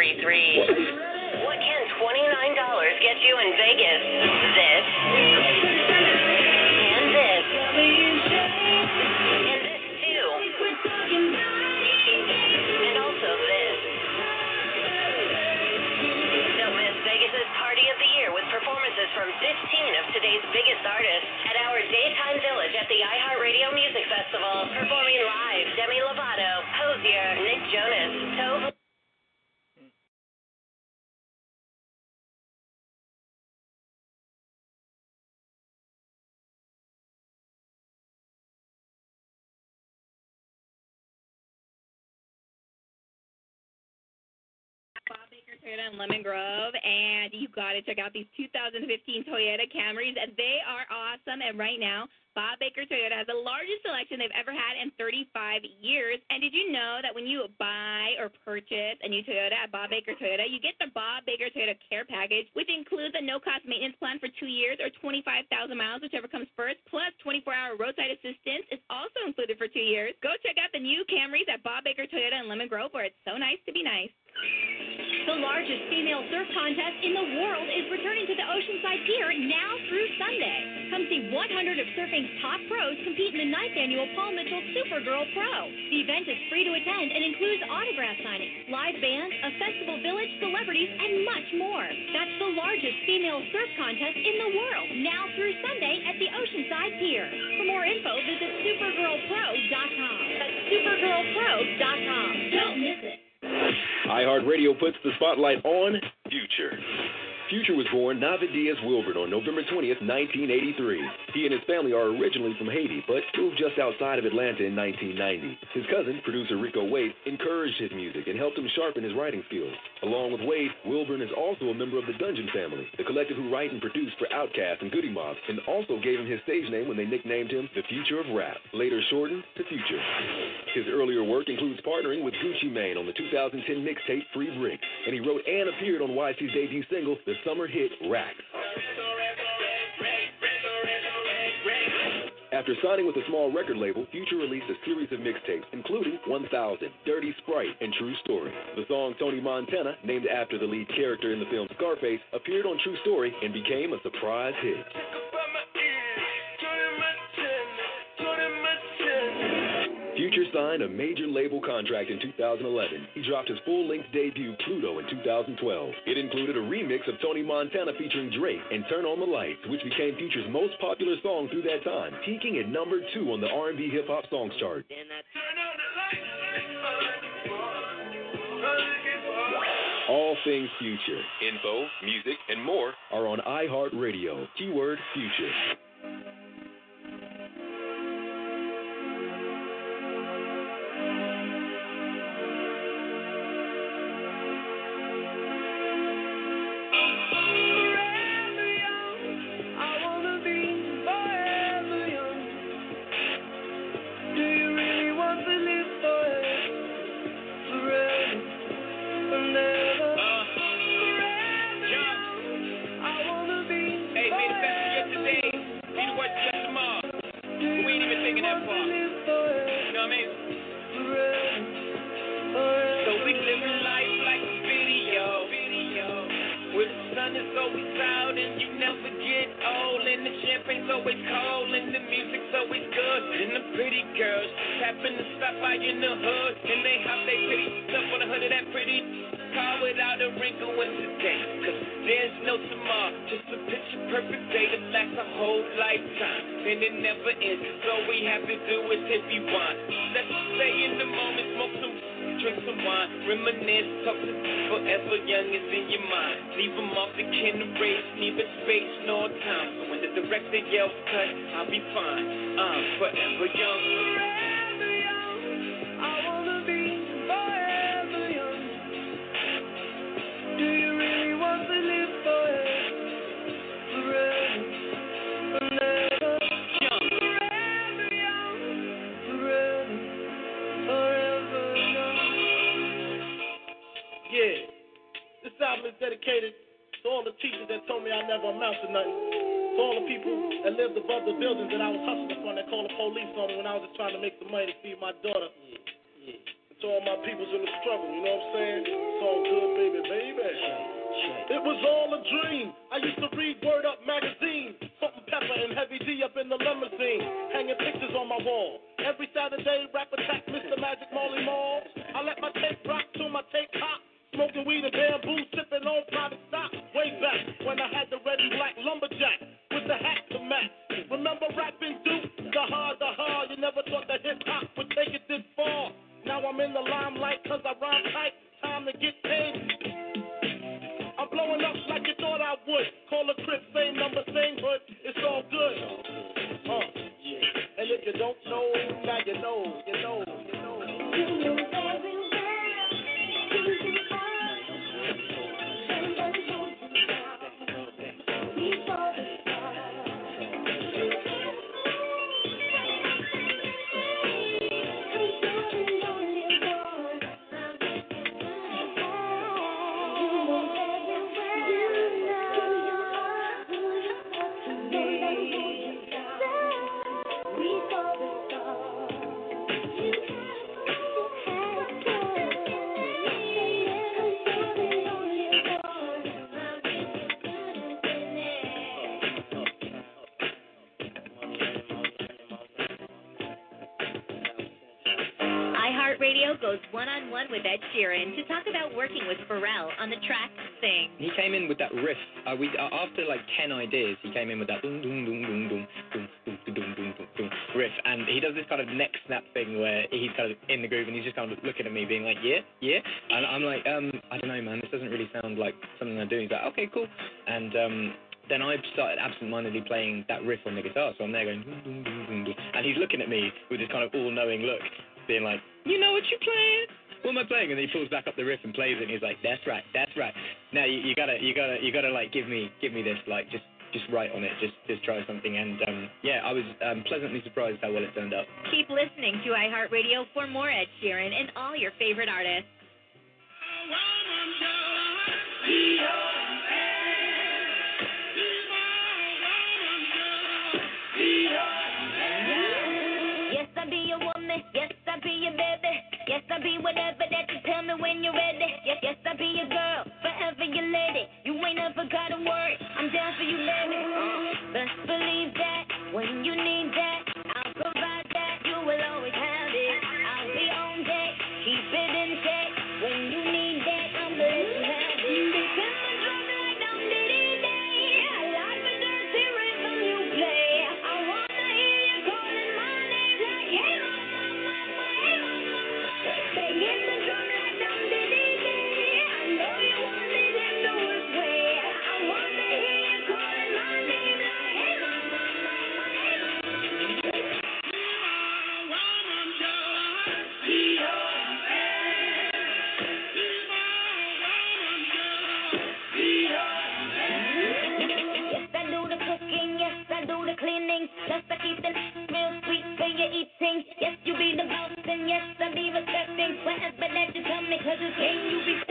833. What can $29 get you in Vegas? This. And this. And this, too. And also this. Don't miss Vegas' party of the year with performances from 15 of today's biggest artists at our daytime village at the iHeartRadio Music Festival. Performing live, Demi Lovato, Hozier, Nick Jonas, Tove. Toyota in Lemon Grove, and you got to check out these 2015 Toyota Camrys. They are awesome, and right now, Bob Baker Toyota has the largest selection they've ever had in 35 years. And did you know that when you buy or purchase a new Toyota at Bob Baker Toyota, you get the Bob Baker Toyota Care Package, which includes a no-cost maintenance plan for two years or 25,000 miles, whichever comes first, plus 24-hour roadside assistance is also included for two years. Go check out the new Camrys at Bob Baker Toyota in Lemon Grove, where it's so nice to be nice. The largest female surf contest in the world is returning to the Oceanside Pier now through Sunday. Come see 100 of surfing's top pros compete in the ninth annual Paul Mitchell Supergirl Pro. The event is free to attend and includes autograph signing, live bands, a festival village, celebrities, and much more. That's the largest female surf contest in the world now through Sunday at the Oceanside Pier. For more info, visit supergirlpro.com. That's supergirlpro.com. Don't miss it. iHeartRadio puts the spotlight on Future. Future was born Nayvadius Wilburn on November 20th, 1983. He and his family are originally from Haiti, but moved just outside of Atlanta in 1990. His cousin, producer Rico Wade, encouraged his music and helped him sharpen his writing skills. Along with Wade, Wilburn is also a member of the Dungeon family, the collective who write and produce for Outkast and Goodie Mob, and also gave him his stage name when they nicknamed him the Future of Rap, later shortened to Future. His earlier work includes partnering with Gucci Mane on the 2010 mixtape Free Brick, and he wrote and appeared on YC's debut single, the summer hit Rack. After signing with a small record label, Future released a series of mixtapes, including 1000, Dirty Sprite, and True Story. The song Tony Montana, named after the lead character in the film Scarface, appeared on True Story and became a surprise hit. Future signed a major label contract in 2011. He dropped his full length debut, Pluto, in 2012. It included a remix of Tony Montana featuring Drake and Turn on the Lights, which became Future's most popular song through that time, peaking at number two on the R&B hip hop songs chart. All things future. Info, music, and more are on iHeartRadio. Keyword future. Sun is always out and you never get old. And the champagne's always cold and the music's always good. And the pretty girls tapping the stop by in the hood. And they hop they pretty stuff on the hood of that pretty car without a wrinkle in today. Cause there's no tomorrow. Just a picture perfect day that lasts a whole lifetime. And it never ends. So we have to do is hit want. Let's stay in the moment, smoke some drink some wine, reminisce, talk to forever young is in your mind. Leave them off the kin race, neither space nor time. So when the director yells cut, I'll be fine. I'm forever young. Forever young. Album is dedicated to all the teachers that told me I never amount to nothing. To all the people that lived above the buildings that I was hustling from that called the police on me when I was just trying to make some money to feed my daughter. And to all my peoples in the struggle, you know what I'm saying? It's all good, baby, baby. It was all a dream. I used to read Word Up magazine, Salt and Pepa and Heavy D up in the limousine, hanging pictures on my wall. Every Saturday, rap attack, Mr. Magic Marley Marl. I let my tape rock till my tape pop. Smoking weed and bamboo, sipping on private stock. Way back when I had the red and black lumberjack with the hat to match. Remember rapping Duke? The hard, the hard. You never thought that hip hop would take it this far. Now I'm in the limelight cause I rhyme tight. Time to get paid. I'm blowing up like you thought I would. Call a crib, same number, same hood. It's all good. Uh, and if you don't know, now you know, you know, you know. iHeartRadio goes one on one with Ed Sheeran to talk about working with Pharrell on the track Sing. He came in with that riff. Uh, we uh, after like ten ideas, he came in with that doom doom doom doom doom doom doom doom doom doom riff, and he does this kind of neck snap thing where he's kind of in the groove and he's just kind of looking at me, being like, yeah, yeah, and I'm like, um, I don't know, man, this doesn't really sound like something I do. He's like, okay, cool, and um. Then I started absent-mindedly playing that riff on the guitar, so I'm there going, and he's looking at me with this kind of all-knowing look, being like, you know what you're playing? What am I playing? And then he pulls back up the riff and plays it, and he's like, "That's right, that's right." Now you, you gotta, you gotta, you gotta like give me, give me this, like just, just write on it, just, just try something. And um, yeah, I was um, pleasantly surprised how well it turned out. Keep listening to iHeartRadio for more Ed Sheeran and all your favorite artists. Yes, I be whatever that you tell me when you're ready. Yes, yes, I be your girl. Forever your lady. You ain't never gotta worry. I'm down for you, baby. Uh. Best believe that when you need that, I'll provide that. You will always have it. I'll be on deck. Keep it in check. Be the and yes, I be respecting whatever that you tell me, cause it's game you be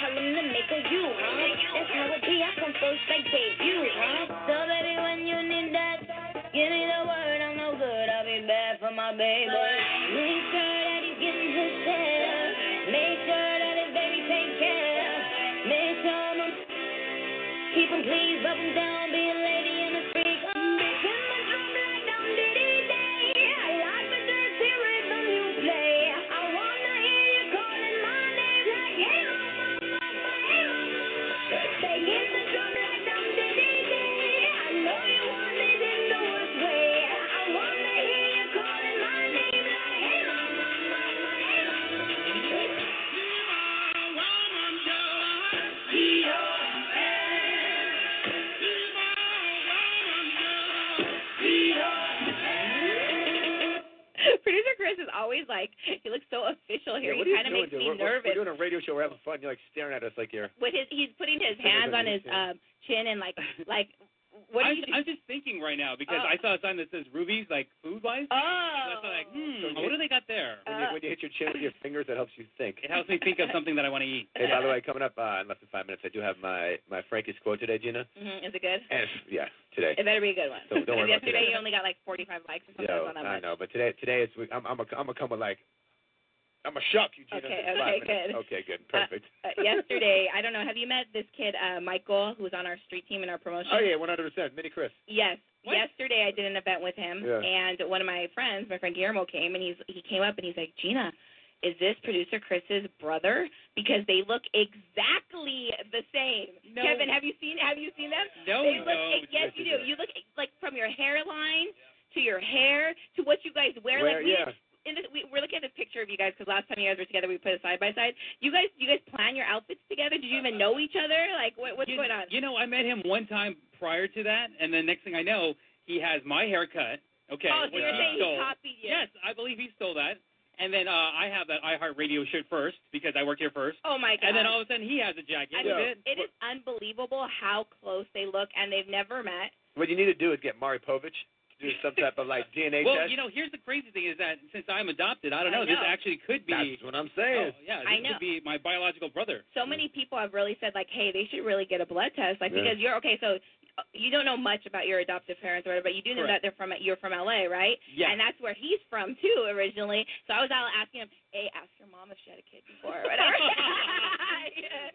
tell them to make a you, huh? That's how it be. I come first like debut, huh? So baby, when you need that, give me the word. I'm no good. I'll be bad for my baby. Make sure that he's getting his share. Make sure that his baby take care. Make sure I'm keep him please, rub him down, be makes dude? me We're- we're- nervous. We're doing a radio show. We're having fun. You're like staring at us like you're. With his, he's putting his hands on his um, chin and like, like, what do I'm, you do? I'm just thinking right now because Oh. I saw a sign that says Ruby's like food wise. Oh. That's like, hmm, what do they got there? When you, when you hit your chin with your fingers, that helps you think. It helps me think of something that I want to eat. Hey, by the way, coming up uh, in less than five minutes, I do have my my Frankie's quote today, Gina. Mm-hmm. Is it good? And yeah, today. It better be a good one. Don't- don't worry about Yesterday today. you only got like 45 likes or something. Yo, on that I much. know, but today today it's I'm I'm a, I'm gonna come with like I'm gonna shock you, Gina. Okay, okay, five minutes. good. Okay, good, perfect. Uh, yesterday, I don't know. Have you met this kid, uh, Michael, who's on our street team in our promotion? oh yeah, 100 percent, Mini Chris. Yes. Yesterday I did an event with him, Yeah. and one of my friends, my friend Guillermo, came and he's he came up and he's like, Gina, is this producer Chris's brother? Because they look exactly the same. No. Kevin, have you seen have you seen them? No, They look no, yes, you do. You look like from your hairline to your hair to what you guys wear. Where- like we, yeah. In this, we, we're looking at this picture of you guys because last time you guys were together, we put it side by side. You guys, you guys plan your outfits together? Did you even know each other? Like, what, what's you, going on? You know, I met him one time prior to that, and the next thing I know, he has my haircut. Okay. oh, so you're he saying he copied you? Yes, I believe he stole that. And then uh, I have that iHeartRadio shirt first because I work here first. Oh my god. And then all of a sudden he has a jacket I with mean, it. it is unbelievable how close they look, and they've never met. What you need to do is get Maury Povich to do some type of like DNA well, test. you know, here's the crazy thing is that since I'm adopted, I don't I know, this actually could be. That's what I'm saying. Oh, yeah, this I know. could be my biological brother. So many people have really said like, hey, they should really get a blood test, like Yeah. because you're okay. So uh, you don't know much about your adoptive parents or whatever, but you do know Correct. that they're from you're from LA, right? Yeah. And that's where he's from too originally. So I was out asking him, hey, ask your mom if she had a kid before or whatever.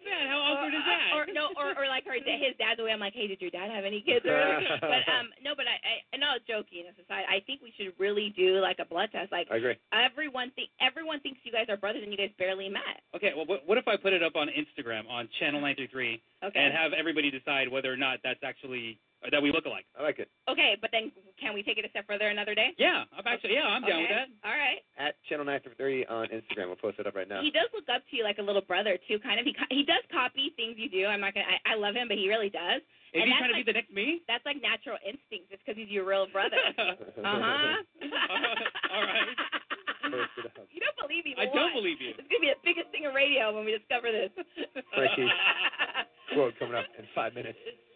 Man, how awkward is that? Or no, or or like her his dad's away. I'm like, hey, did your dad have any kids? Or whatever. but um, no, but I, I no joking aside, I think we should really do like a blood test. Like I agree. everyone think everyone thinks you guys are brothers and you guys barely met. Okay, well, what, what if I put it up on Instagram on Channel 933 Okay. and have everybody decide whether or not that's actually or that we look alike? I like it. Okay, but then can we take it a step further another day? Yeah, I'm actually yeah, I'm down with Okay. that. All right. At Channel 933 on Instagram. We'll post it up right now. He does look up to you like a little brother too, kind of. He he does copy things you do. I'm not gonna. I, I love him, but he really does. Is and he that's trying to like, be the next me? That's like natural instinct, just because he's your real brother. uh huh. All right. Post it. You don't believe me? I but don't why? believe you. It's gonna be the biggest thing in radio when we discover this. Frankie. Quote coming up in five minutes.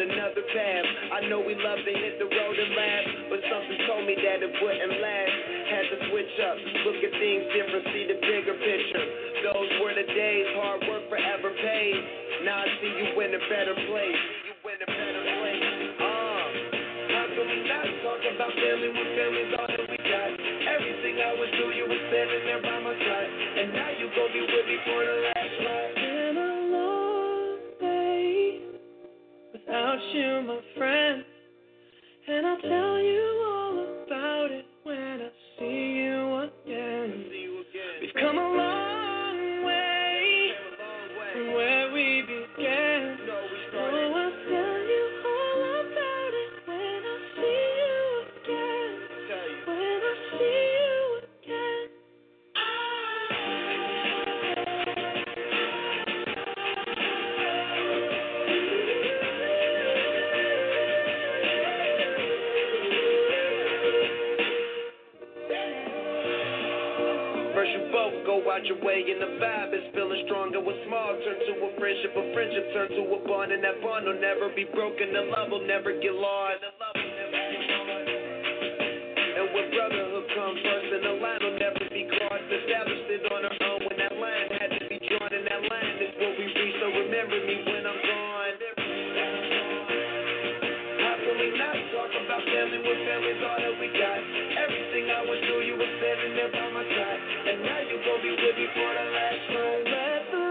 another path. I know we love to hit the road and laugh, but something told me that it wouldn't last. Had to switch up, look at things different, see the bigger picture. Those were the days, hard work forever paid. Now I see you in a better place. You in a better place. Uh, how can we not talk about family when family's all that we got? Everything I would do, you were standing there by my side. And now you gon' be with me for the last ride. You, my friend. And I'll tell you hard your way, and the vibe is feeling stronger. What's small turn to a friendship, a friendship turn to a bond, and that bond will never be broken. The love will never get lost. And when brotherhood comes first, and the line will never be crossed. Established it on our own when that line had to be drawn, and that line is what we reach. So remember me when I'm gone. family was family's all that we got. Everything I went through, you were standing there by my side. And now you gon' be with me for the last ride.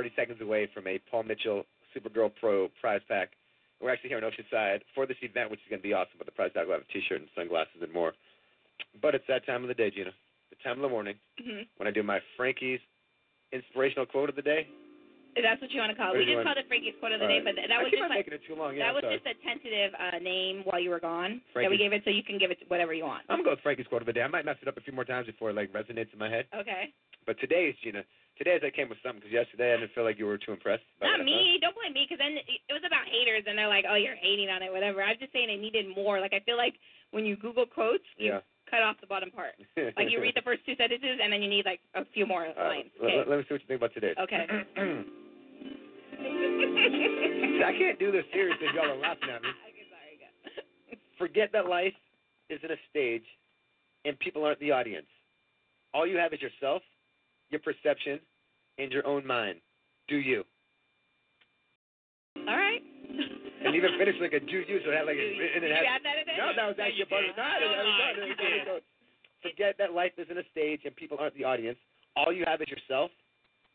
30 seconds away from a Paul Mitchell Supergirl Pro prize pack. We're actually here in Oceanside for this event, which is going to be awesome. But the prize pack will have a T-shirt and sunglasses and more. But it's that time of the day, Gina. The time of the morning hmm when I do my Frankie's inspirational quote of the day. That's what you want to call it. We just called it Frankie's quote of the All day, right. but th- I that was just like it too long. Yeah, that was just a tentative uh, name while you were gone that we gave it, so you can give it whatever you want. I'm gonna go with Frankie's quote of the day. I might mess it up a few more times before it like resonates in my head. Okay. But today's Gina, today's I came with something because yesterday I didn't feel like you were too impressed. Not me. Don't blame me, because then it was about haters, and they're like, "Oh, you're hating on it, whatever." I'm just saying it needed more. Like I feel like when you Google quotes, you Yeah. cut off the bottom part. Like you read the first two sentences, and then you need like a few more Uh, lines. let, Okay. let me see what you think about today. Okay. I can't do this seriously if y'all are laughing at me. Forget that life isn't a stage and people aren't the audience. All you have is yourself, your perception, and your own mind. Do you? All right. And even finish like a do you, so it had like a, You- and it had, add that in there? No, that was No, actually you a didn't. No, I didn't- I Don't didn't- lie. I didn't- You I didn't did. go- Forget that life isn't a stage and people aren't the audience. All you have is yourself,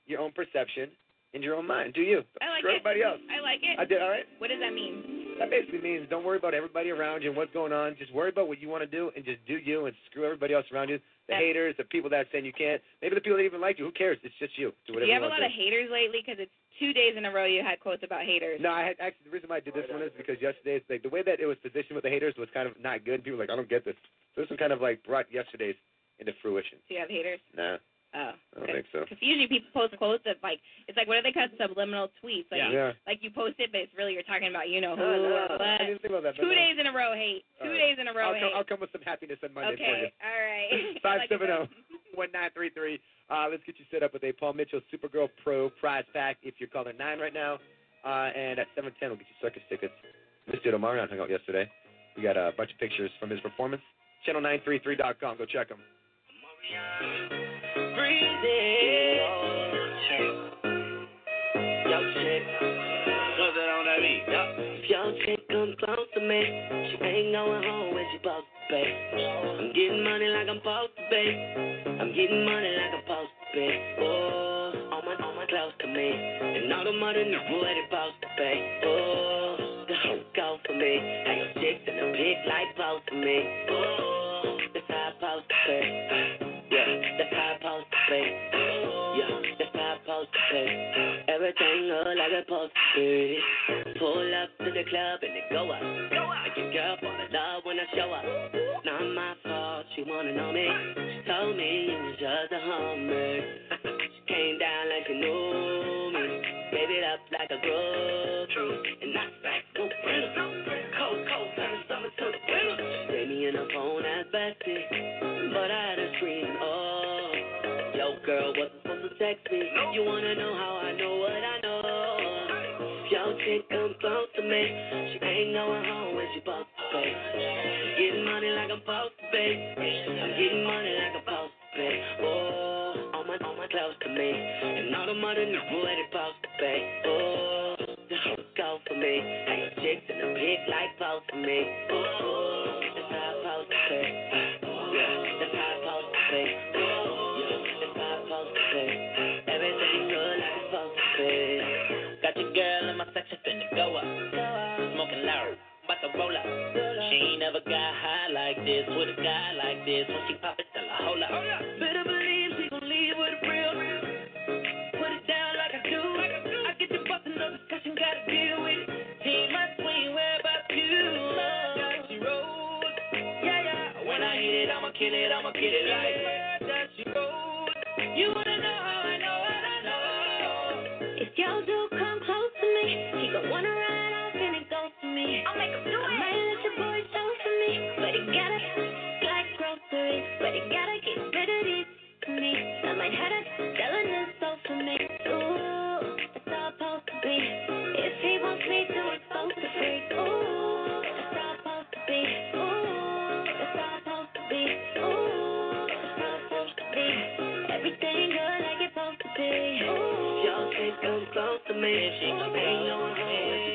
your own perception, and your own mind. Do you? I like Screw it. everybody else. I like it. I did all right. What does that mean? That basically means don't worry about everybody around you and what's going on. Just worry about what you want to do and just do you and screw everybody else around you. The That's- haters, the people that are saying you can't, maybe the people that even like you. Who cares? It's just you. Do Do whatever you have a lot to of haters lately? Because it's two days in a row you had quotes about haters. No, I had actually the reason why I did this one is because yesterday it's like the way that it was positioned with the haters was kind of not good. People were like, I don't get this. So this one kind of like brought yesterday's into fruition. Do you have haters? Nah, Oh. I don't think so. Because usually people post quotes of like it's like what do they call it? subliminal tweets? Like Yeah. Yeah. like you post it, but it's really you're talking about you know who No, no. I didn't think about that. Two no. days in a row hate. Two All right. days in a row I'll hate. come, I'll come with some happiness on Monday for you. okay, all right. I Five like seven it. zero one nine three three. Uh, let's get you set up with a Paul Mitchell Supergirl Pro prize pack. If you're caller nine right now, uh, and at seven ten we'll get you circus tickets. This dude Omarion hung out yesterday. We got a bunch of pictures from his performance. Channel933.com. Go check him. Yo, chick. Close that on that beat. If your chick close to me, she ain't going home when she to pay. I'm getting money like I'm to be. I'm getting money like I'm to be. Oh, all my, all my close to me. And all the money in the world supposed to pay. Oh, the whole go for me. How your chicks in the light supposed to me. Oh, that's how I'm to pay. To. Yeah, that's how I'm supposed to pay. Everything look like it's supposed to be. Pull up to the club and it go up. Make your girl fall in love when I show up. Not my fault, she wanna know me. She told me you was just a hummer. she came down like she knew me. Gave it up like a groupie. And I bring her. Cold, cold, turn summer to the winter. Gave me in the phone as bestie. But I me. You wanna know how I know what I know? Your chick come close to me, she ain't going home when she supposed to pay. Getting money like I'm supposed to pay. I'm getting money like I'm supposed to pay. Oh, all my, all my clothes to me. And all the money the world they supposed to pay. Oh, the whole go for me. Your chicks in the big like supposed to me. Oh, roll up. She ain't never got high like this with a guy like this. When she pop it, tell her hold up. Better believe she gon' leave with a real. Put it down like I do. I get you bustin' no discussion, gotta deal with it. Team my swing, where about you? She rolls. Yeah, yeah. When I hit it, I'ma kill it, I'ma kill it like me. She gon' be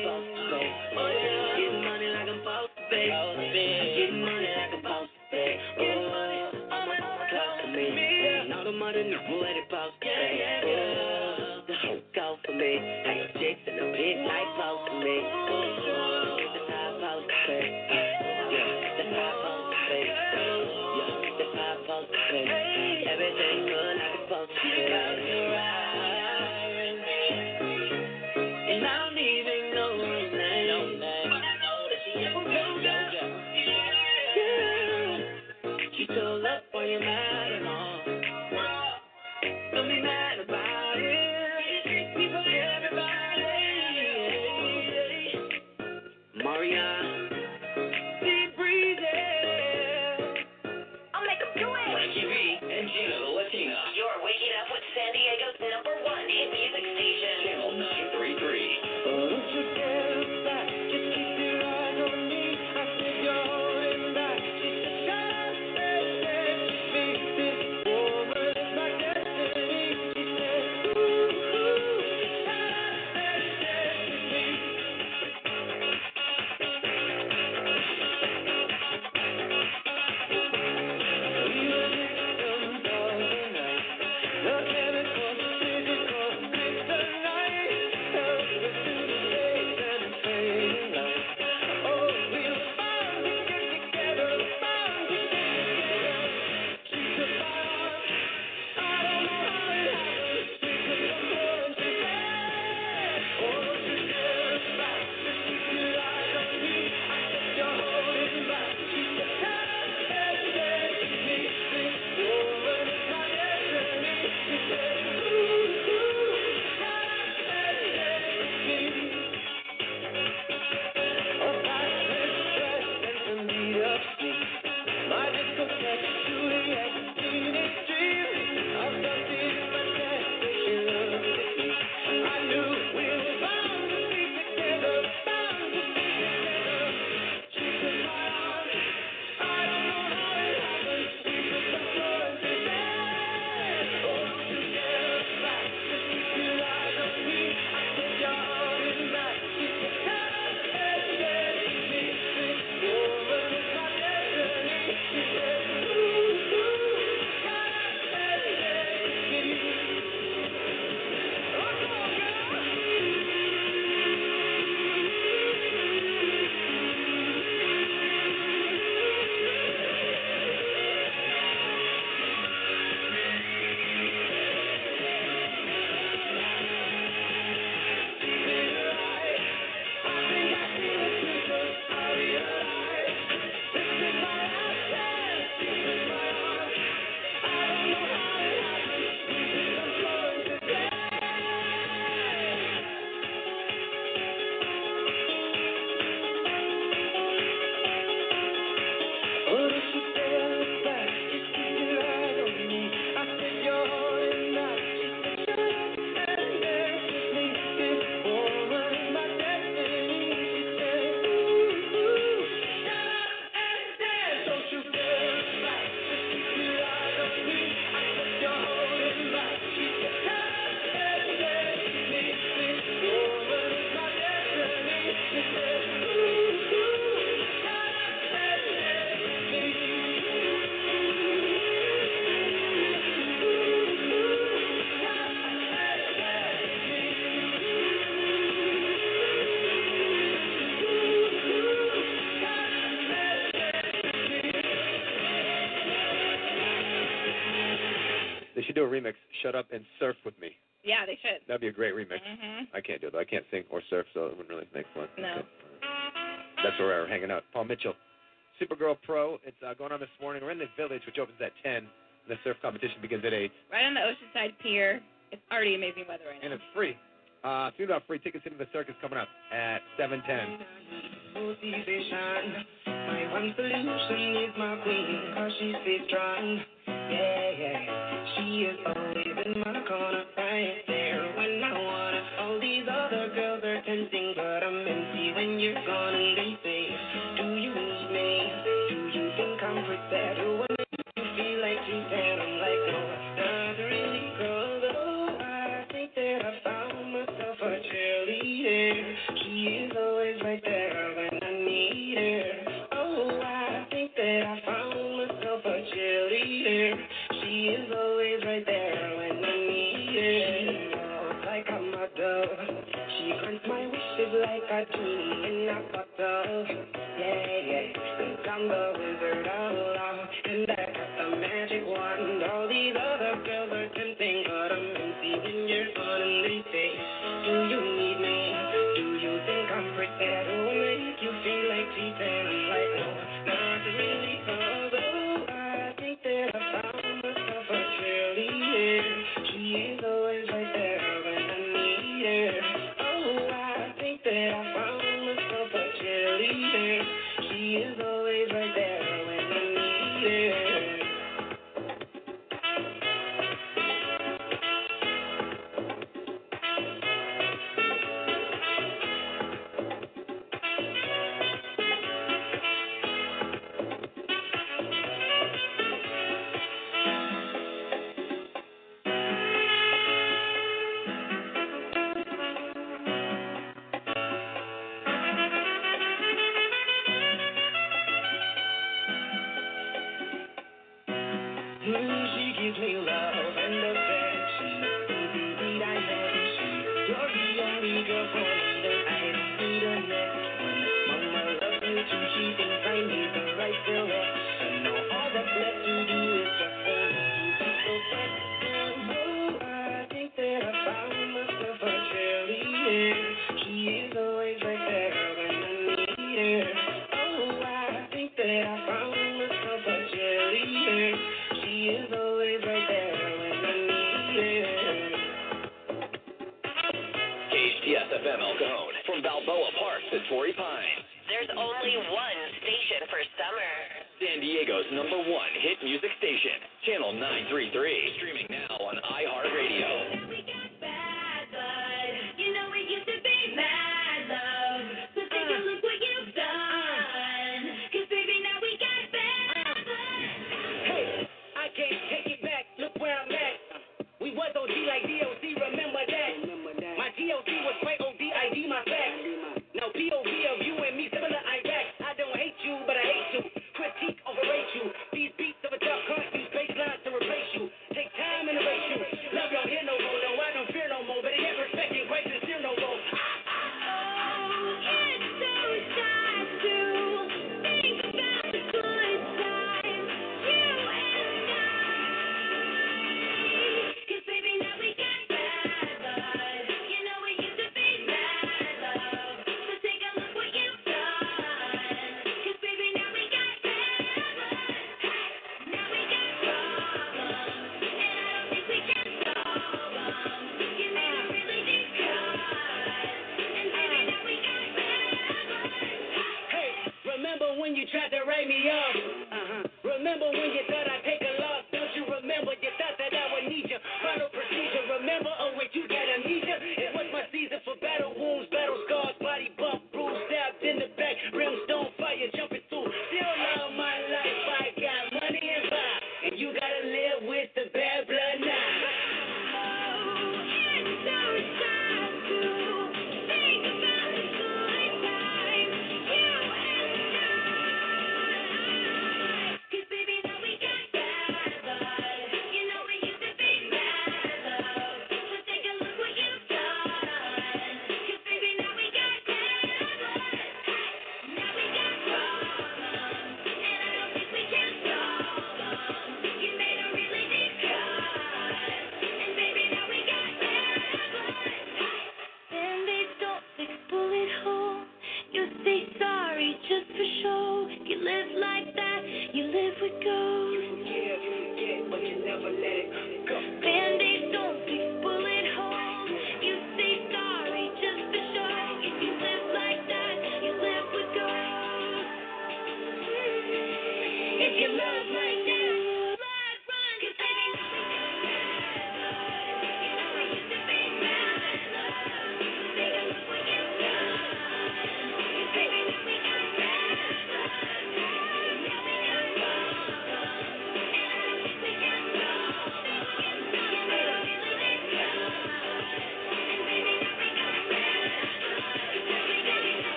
do a remix, Shut Up and Surf with Me. Yeah, they should. That'd be a great remix. Mm-hmm. I can't do that. I can't sing or surf, so it wouldn't really make fun. No. Okay. That's where we're hanging out. Paul Mitchell, Supergirl Pro. It's uh, going on this morning. We're in the village, which opens at 10. The surf competition begins at 8. Right on the Oceanside Pier. It's already amazing weather right now. And it's free. Uh, soon about free tickets into the circus coming up at 710 yeah, yeah. She is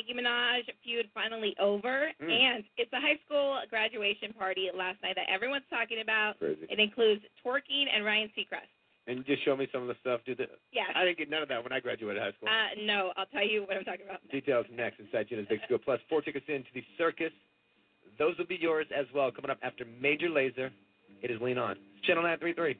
Nicki Minaj feud finally over, Mm. and it's a high school graduation party last night that everyone's talking about. Crazy. It includes twerking and Ryan Seacrest. And just show me some of the stuff, dude. that- Yeah. I didn't get none of that when I graduated high school. Uh, no, I'll tell you what I'm talking about. Details next inside Gina's Big Scoop. Plus four tickets into the circus. Those will be yours as well. Coming up after Major Lazer, it is Lean On. Channel 933.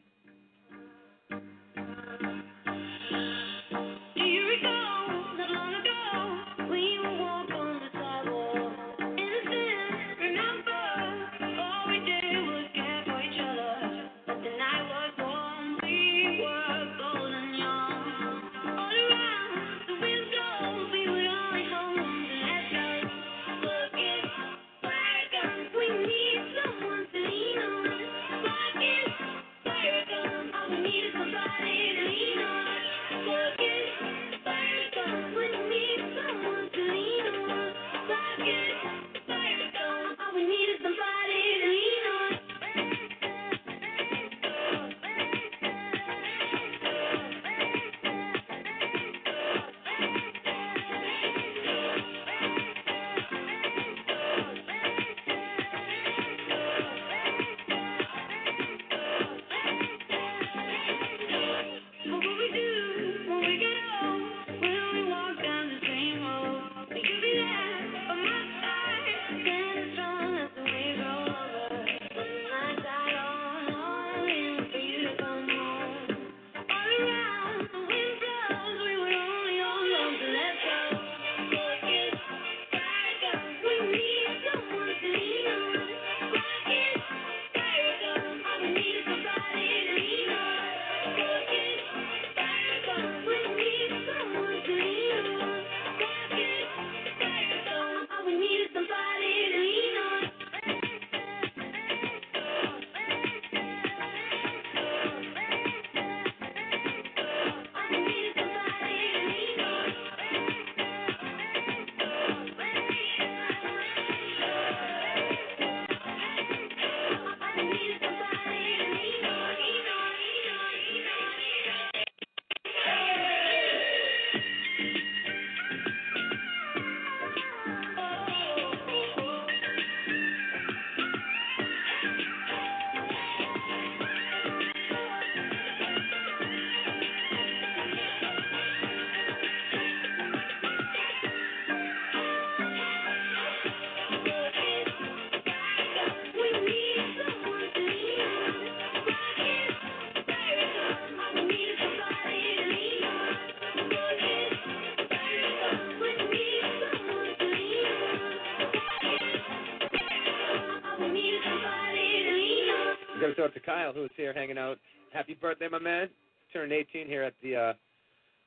To Kyle, who is here hanging out. Happy birthday, my man. Turning 18 here at the uh,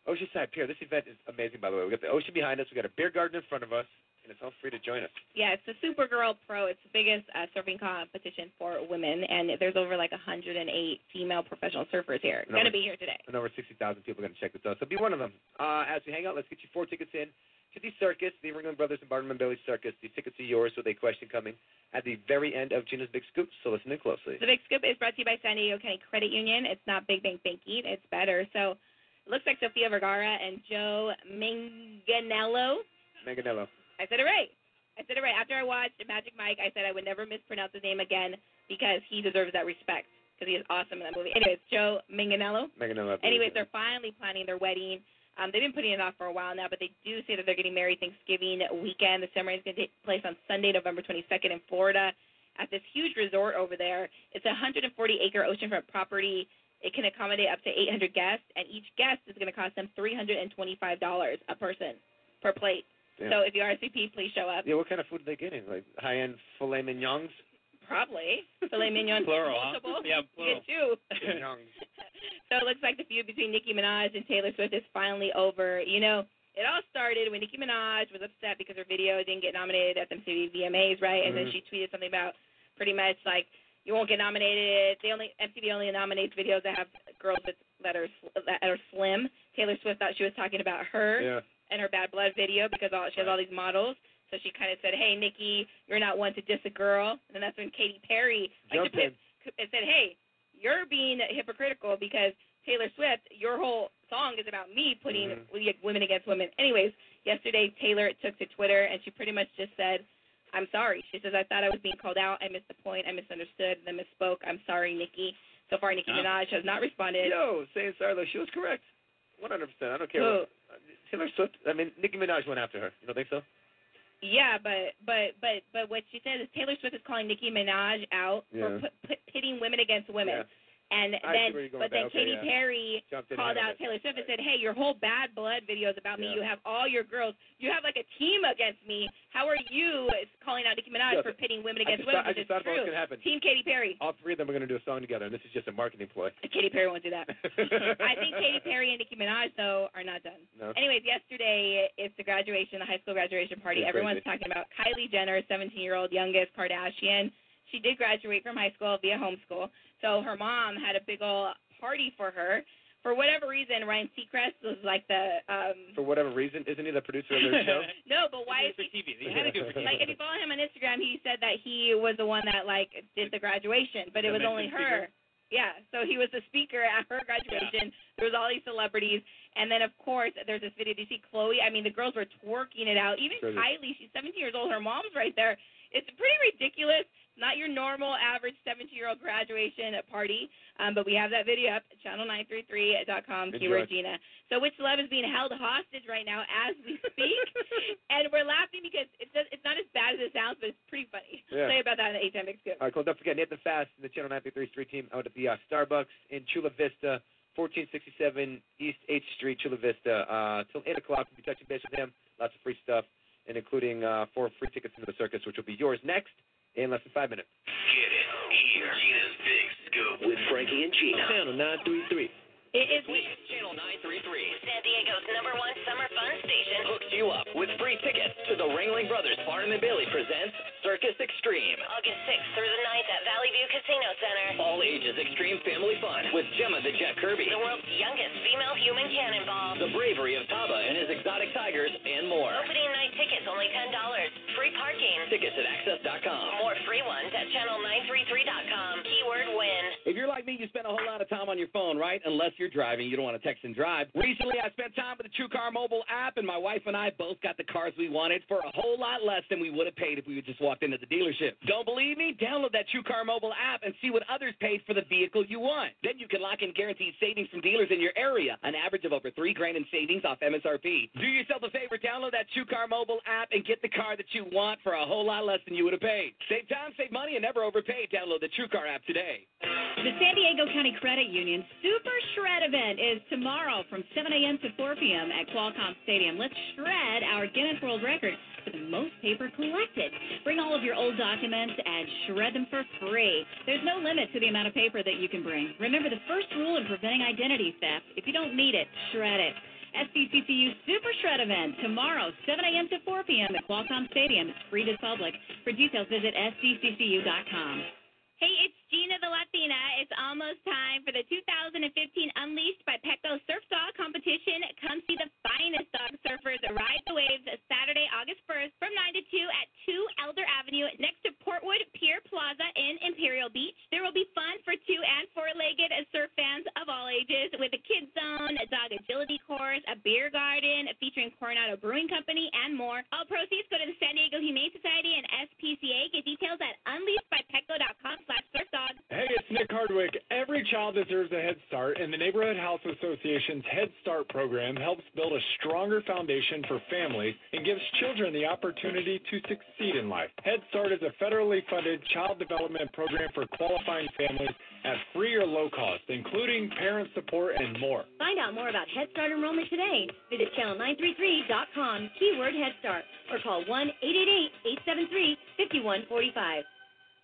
Oceanside Pier. This event is amazing, by the way. We got the ocean behind us. We got a beer garden in front of us, and it's all free to join us. Yeah, it's the Supergirl Pro. It's the biggest uh, surfing competition for women, and there's over like 108 female professional surfers here. Gonna be here today. And over 60,000 people are going to check this out. So be one of them. Uh, as we hang out, let's get you four tickets in to the circus, the Ringling Brothers and Barnum and Bailey Circus. These tickets are yours with a question coming at the very end of Gina's Big Scoop. So listen in closely. The Big Scoop is brought to you by San Diego County Credit Union. It's not Big Bank Banking. It's better. So it looks like Sofia Vergara and Joe Manganiello. Manganiello. I said it right. I said it right. After I watched Magic Mike, I said I would never mispronounce his name again because he deserves that respect because he is awesome in that movie. Anyways, Joe Manganiello. Manganiello. Anyways, they're finally planning their wedding. Um, they've been putting it off for a while now, but they do say that they're getting married Thanksgiving weekend. The ceremony is going to take place on Sunday, November 22nd in Florida at this huge resort over there. It's a 140 acre oceanfront property. It can accommodate up to 800 guests, and each guest is going to cost them $325 a person per plate. Damn. So if you RSVP, please show up. Yeah, what kind of food are they getting? Like high end filet mignons? Probably. Filet mignon. Plural, huh? multiple. Yeah, You get two. So it looks like the feud between Nicki Minaj and Taylor Swift is finally over. You know, it all started when Nicki Minaj was upset because her video didn't get nominated at the MTV VMAs, right? And then Mhm. she tweeted something about pretty much like you won't get nominated. They only MTV only nominates videos that have girls with that are that are slim. Taylor Swift thought she was talking about her Yeah. and her Bad Blood video because all, she has all these models. So she kind of said, "Hey, Nicki, you're not one to diss a girl." And that's when Katy Perry like Jumped in. and said, "Hey, you're being hypocritical because Taylor Swift, your whole song is about me putting Mhm. women against women." Anyways, yesterday Taylor took to Twitter and she pretty much just said, "I'm sorry." She says, "I thought I was being called out. I missed the point. I misunderstood. Then misspoke. I'm sorry, Nicki." So far, Nicki Minaj has not responded. Yo, saying sorry though, she was correct. 100%. I don't care. Who? What, Taylor Swift. I mean, Nicki Minaj went after her. You don't think so? Yeah, but but but but what she said is Taylor Swift is calling Nicki Minaj out Yeah. for put, put, pitting women against women. Yeah. And I then, but then. Okay, Katy yeah. Perry called out. Taylor Swift and said, "Hey, your whole bad blood video is about me. You have all your girls. You have like a team against me. How are you calling out Nicki Minaj Yeah, for pitting women against women? thought- I just thought about true. happen. Team Katy Perry. All three of them are going to do a song together, and this is just a marketing ploy. Katy Perry won't do that. I think Katy Perry and Nicki Minaj though are not done. No. Anyways, yesterday it's the graduation, the high school graduation party. It's Everyone's crazy. talking about Kylie Jenner, 17-year-old youngest Kardashian. She did graduate from high school via homeschool, so her mom had a big old party for her. For whatever reason, Ryan Seacrest was like the um For whatever reason, isn't he the producer of their show? no, but why is for he TV. They had to do it for TV. like if you follow him on Instagram, he said that he was the one that like did the graduation, but it was only mentioned her. Yeah, so he was the speaker at her graduation. There was all these celebrities, and then of course there's this video. Do you see Khloé? I mean, the girls were twerking it out. Even Crazy. Kylie, she's 17 years old. Her mom's right there. It's pretty ridiculous. Not your normal average 17 year old graduation party, um, but we have that video up at channel933.com, keyword. Gina. So which celeb is being held hostage right now as we speak? and we're laughing because it's just, it's not as bad as it sounds, but it's pretty funny. Yeah. Say about that in the H Mix Good. All right, cool. Don't forget, Nathan Fast and the Channel 933 Street Team out at the uh, Starbucks in Chula Vista, 1467 East 8th Street, Chula Vista. Uh, till 8 o'clock, we'll be touching base with them. Lots of free stuff, and including uh, four free tickets into the circus, which will be yours next in less than five minutes. Get it here. Gina's Big Scoop with Frankie and Gina. Channel 933. It is Channel 933 San Diego's number one summer fun station. hooks you up with free tickets to the Ringling Brothers Barnum and Bailey presents Circus Xtreme. August 6th through the 9th at Valley View Casino Center. All ages extreme family fun with Gemma the Jet Kirby. The world's youngest female human cannonball. The bravery of Taba and his exotic tigers and more. Opening night tickets only $10. Free parking. Tickets at axs.com. More free ones at channel933.com. Keyword win. If you're like me, you spend a whole lot of time on your phone, right? Unless you're driving, you don't want to text and drive. Recently, I spent time with the TrueCar mobile app, and my wife and I both got the cars we wanted for a whole lot less than we would have paid if we just walked into the dealership. Don't believe me? Download that TrueCar mobile app and see what others paid for the vehicle you want. Then you can lock in guaranteed savings from dealers in your area, an average of over three grand in savings off MSRP. Do yourself a favor, download that TrueCar mobile app and get the car that you want for a whole lot less than you would have paid. Save time, save money, and never overpay. Download the TrueCar app today. The San Diego County Credit Union Super Shred event is tomorrow from 7 a.m. to 4 p.m. at Qualcomm Stadium. Let's shred our Guinness World Record for the most paper collected. Bring all of your old documents and shred them for free. There's no limit to the amount of paper that you can bring. Remember the first rule in preventing identity theft if you don't need it, shred it. SDCCU Super Shred event tomorrow, 7 a.m. to 4 p.m. at Qualcomm Stadium. It's free to the public. For details, visit sdccu.com. Hey, it's Gina the Latina. It's almost time for the 2015 Unleashed by Petco Surf Dog competition. Come see the finest dog surfers ride the waves Saturday, August 1st from 9 to 2 at 2 Elder Avenue next to Portwood Pier Plaza in Imperial Beach. There will be fun for two and four-legged surf fans of all ages with a kids zone, a dog agility course, a beer garden featuring Coronado Brewing Company, and more. All proceeds go to the San Diego Humane Society and SPCA. Get details at unleashedbypetco.com Hey, it's Nick Hardwick. Every child deserves a Head Start, and the Neighborhood House Association's Head Start program helps build a stronger foundation for families and gives children the opportunity to succeed in life. Head Start is a federally funded child development program for qualifying families at free or low cost, including parent support and more. Find out more about Head Start enrollment today. Visit channel933.com, keyword Head Start, or call 1 888 873 5145.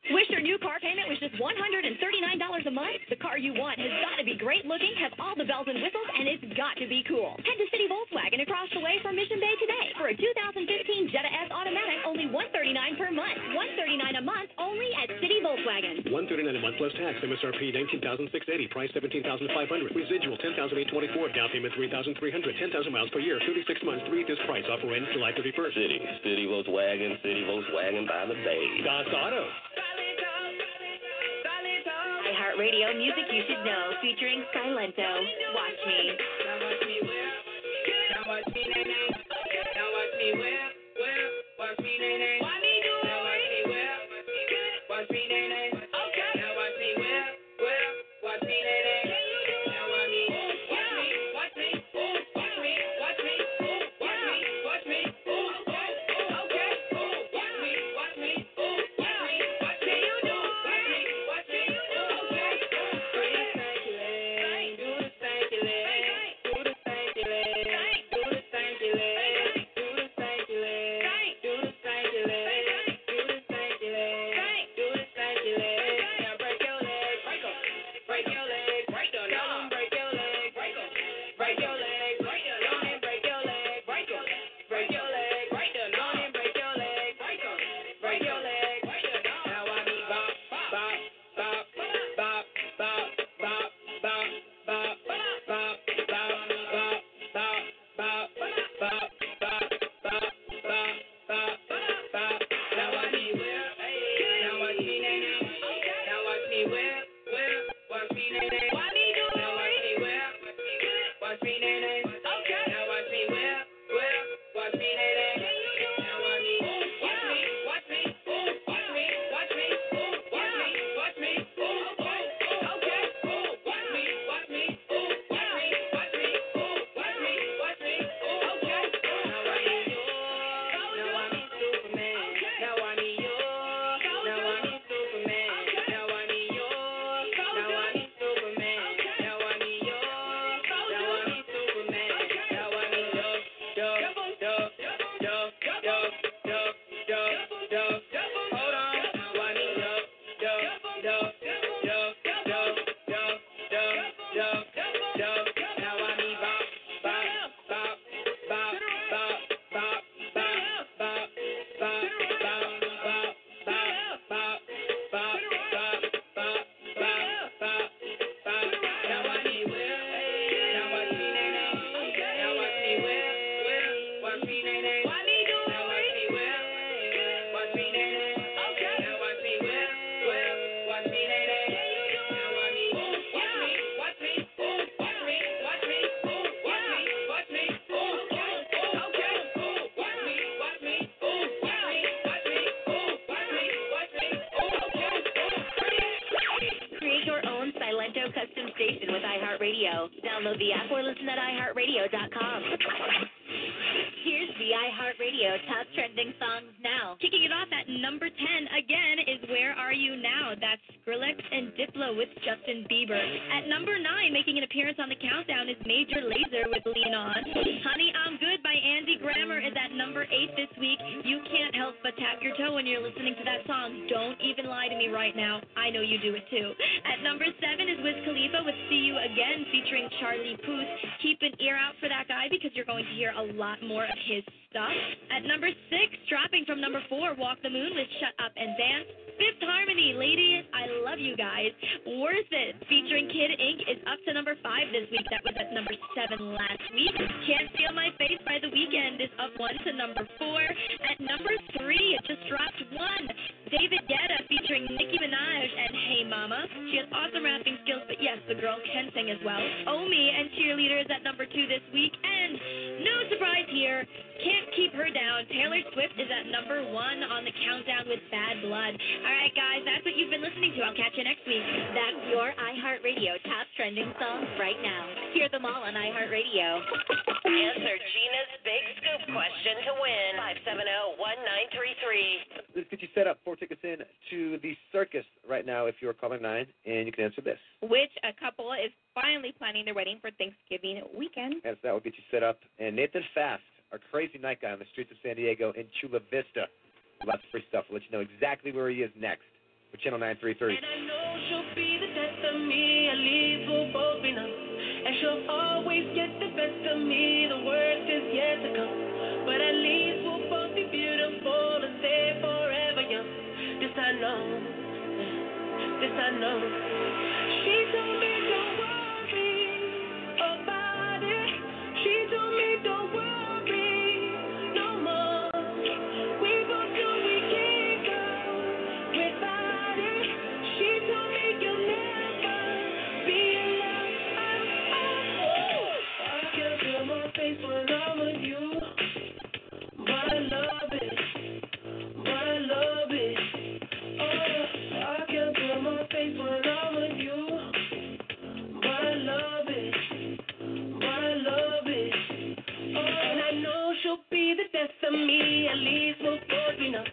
Wish your new car payment was just $139 a month? The car you want has got to be great looking, have all the bells and whistles, and it's got to be cool. Head to City Volkswagen across the way from Mission Bay today for a 2015 Jetta S Automatic, only 139 per month. 139 a month only at City Volkswagen. 139 a month plus tax. MSRP 19680 Price 17500 Residual 10824 Down payment 3300 10,000 miles per year. 36 months. Three this price. Offer ends July 31st. City, City Volkswagen, City Volkswagen by the bay. Dots Auto. Radio Music You Should Know featuring Silento. Watch me. Now watch me whip. Now watch me nay nay. Now watch me whip, whip. Watch me nay nay. Stuff. At number 6, dropping from number 4, Walk the Moon with Shut Up and Dance. Fifth Harmony, Lady, I Love You Guys. Worth It featuring Kid Ink is up to number 5 this week. That was at number 7 last week. Can't Feel My Face by The Weeknd is up 1 to number 4. At number 3, it just dropped 1. David Guetta featuring Nicki Minaj and Hey Mama. She has awesome rapping skills, but yes, the girl can sing as well. Omi and Cheerleader is at number 2 this week. And no surprise here, can't keep her down. Taylor Swift is at number 1 on the countdown with Bad Blood. All right, guys, that's what you've been listening to. I'll catch you next week. That's your iHeartRadio top trending songs right now. Hear them all on iHeartRadio. Answer Gina's big scoop question to win. 570-1933. Let's get you set up. Four tickets in to the circus right now if you're caller nine, and you can answer this. Which a couple is finally planning their wedding for Thanksgiving weekend. As that will get you set up. And Nathan Fast, our crazy night guy on the streets of San Diego in Chula Vista. Lots of free stuff. We'll let you know exactly where he is next for Channel 933. And I know she'll be the death of me, at least we'll both be numb. And she'll always get the best of me, the worst is yet to come. But at least we'll both be beautiful and stay forever young. I know, this I know. She told me don't worry about it. She told me don't worry me, at least most good enough.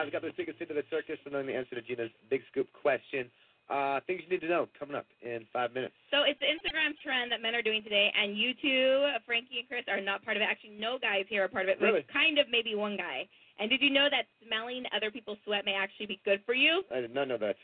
In Mission Valley. We got those tickets into the circus and then the answer to Gina's big scoop question. Uh, things you need to know coming up in five minutes. So it's the Instagram trend that men are doing today, and you two, Frankie and Chris, are not part of it. Actually, no guys here are part of it. but Really? Kind of, maybe one guy. And did you know that smelling other people's sweat may actually be good for you? I did not know that.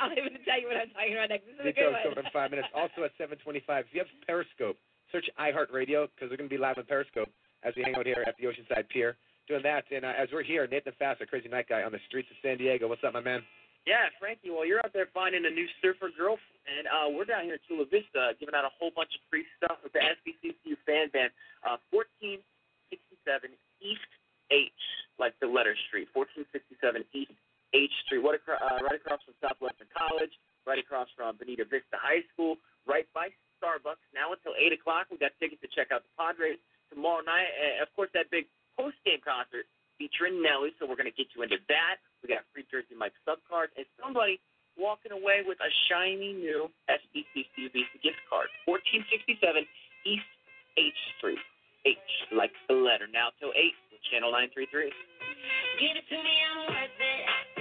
I'm going to tell you what I'm talking about next. This is a good Details one. in five minutes. Also at 7:25. If you have Periscope, search iHeartRadio because we're going to be live on Periscope as we hang out here at the Oceanside Pier doing that. And uh, as we're here, Nathan Fass, our crazy night guy on the streets of San Diego. What's up, my man? Yeah, Frankie. Well, you're out there finding a new surfer girlfriend. Uh, we're down here in Chula Vista giving out a whole bunch of free stuff with the SDCCU fan band. Uh, 1467 East H, like the letter street. 1467 East H Street, what acro- uh, right across from Southwestern College, right across from Bonita Vista High School, right by Starbucks. Now until 8 o'clock, we got tickets to check out the Padres tomorrow night. Uh, of course, that big post-game concert featuring Nelly, so we're going to get you into that. We got free Jersey Mike sub cards and somebody walking away with a shiny new SDCCU Visa gift card. 1467 East H Street. H, like the letter. Now till 8 with Channel 933. Give it to me, I'm worth it.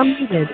Unmuted.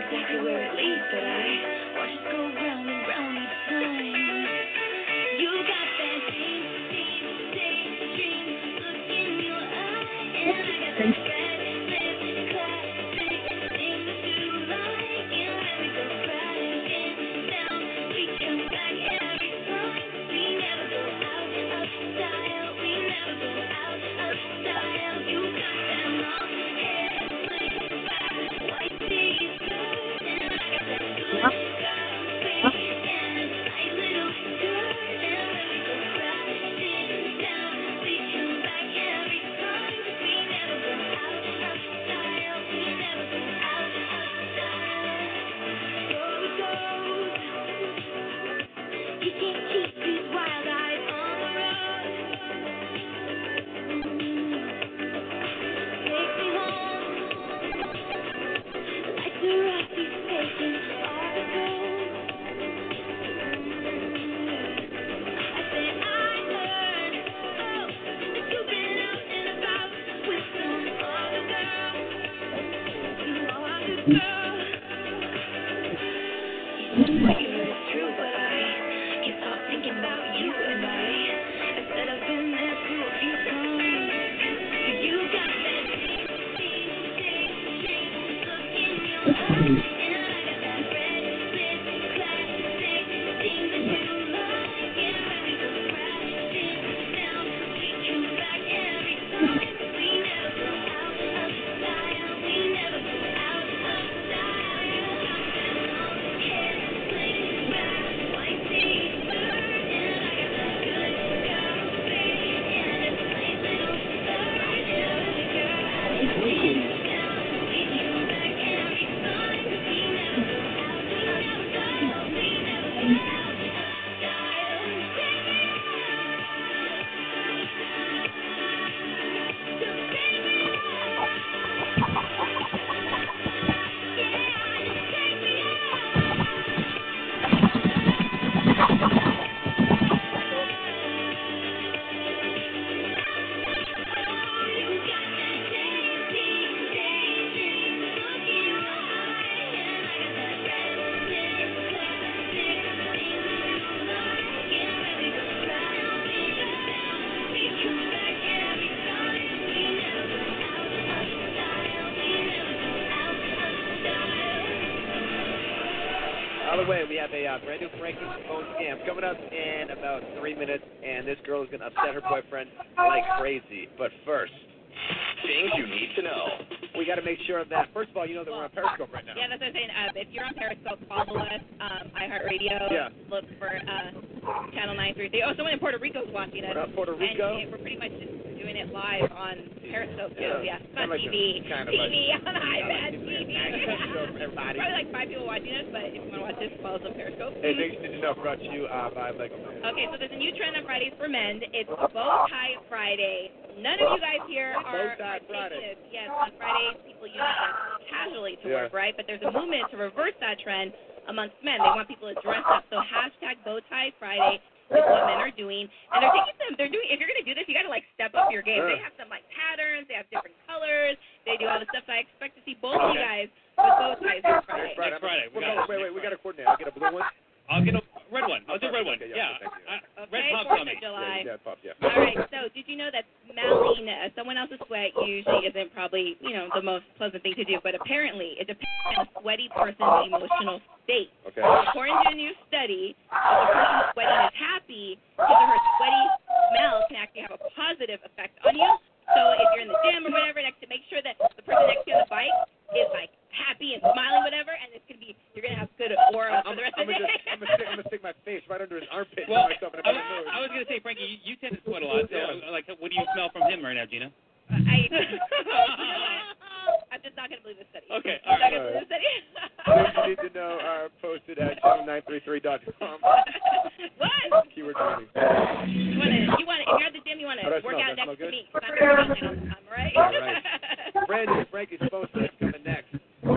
A uh, brand new Frankie phone scam coming up in about three minutes, and this girl is going to upset her boyfriend like crazy. But first, Things you need to know. we got to make sure that, first of all, you know that we're on Periscope right now. Yeah, that's what I'm saying. Um, if you're on Periscope, follow us, um, iHeartRadio. Yeah. Look for uh, Channel 933. Oh, someone in Puerto Rico is watching us. Up, Puerto Rico? And we're pretty much just doing it live on Periscope, too. Yeah. Yeah. It's like TV. kind of TV like- on iPad TV. For everybody. Probably like five people watching us, but if you want to watch this, follow us on Periscope. Hey, need to know brought to you uh, by Lego Man. Okay, so there's a new trend on Fridays for men. It's Bow Tie Friday. None of you guys here are, Bow tie are taking Friday. Yes, on Fridays people use it casually to Yeah. work, right? But there's a movement to reverse that trend amongst men. They want people to dress up. So hashtag Bow Tie Friday is what men are doing, and they're taking some. They're doing. If you're gonna do this, you gotta like step up your game. They have some like patterns. They have different colors. They do all the stuff. So I expect to see both of you guys with bow ties this Friday. Friday. Next Friday, we We're got going- wait, wait, we got to coordinate. I'll get a blue one. I'll get a red one. I'll do a red one. Okay, Yeah. yeah, thank you. I- red Okay, pops Fourth of July. Yeah, pop, yeah. All right. So, did you know that smelling uh, someone else's sweat usually isn't probably you know the most pleasant thing to do, but apparently it depends on a sweaty person's emotional state. Okay. According to a new study, if a person sweating is happy, his or her sweaty smell can actually have a positive effect on you. So, if you're in the gym or whatever, next to make sure that the person next to you on the bike is like happy and smiling, whatever, and it's gonna be you're gonna have good aura for I'm, the rest I'm, of the gonna day. just, I'm, gonna stick, I'm gonna stick my face right under his armpit Well, and myself in a I, better mood. I was gonna say, Frankie, you, you tend to sweat a lot. So, Yeah. Uh, like, what do you smell from him right now, Gina? I, you know I'm just not gonna believe this study. Okay, I'm all not gonna believe this study. Things you need to know are posted at channel933.com. what? Keyword training. You wanna, you wanna, if you're at the gym, you wanna How do I work smell? out next to smell me. good? Not next to I'm right. All right. Brand new Frankie's Post List coming next. Yes,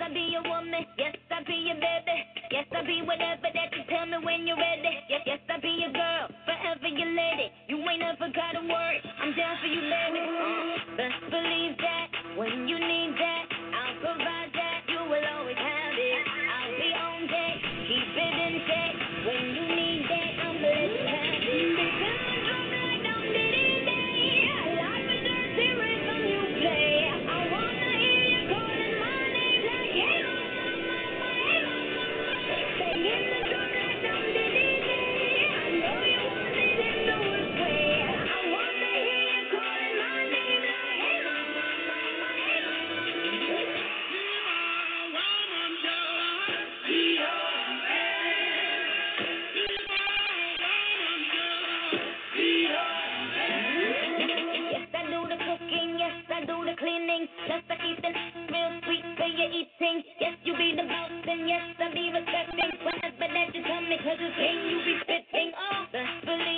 I be a woman. Yes, I be your baby. Yes, I'll be whatever that you tell me when you're ready. Yes, yes, I'll be your girl, forever your lady. You ain't never gotta worry. I'm down for you, baby. Best believe that when you need that, I'll provide that. You will always have it. I'll be on deck, keep it in Plus, I keep the real sweet for your eating. Yes, you be the boss, and yes, I be respecting whatever that you tell me, cause it's king you be spitting. Oh, believe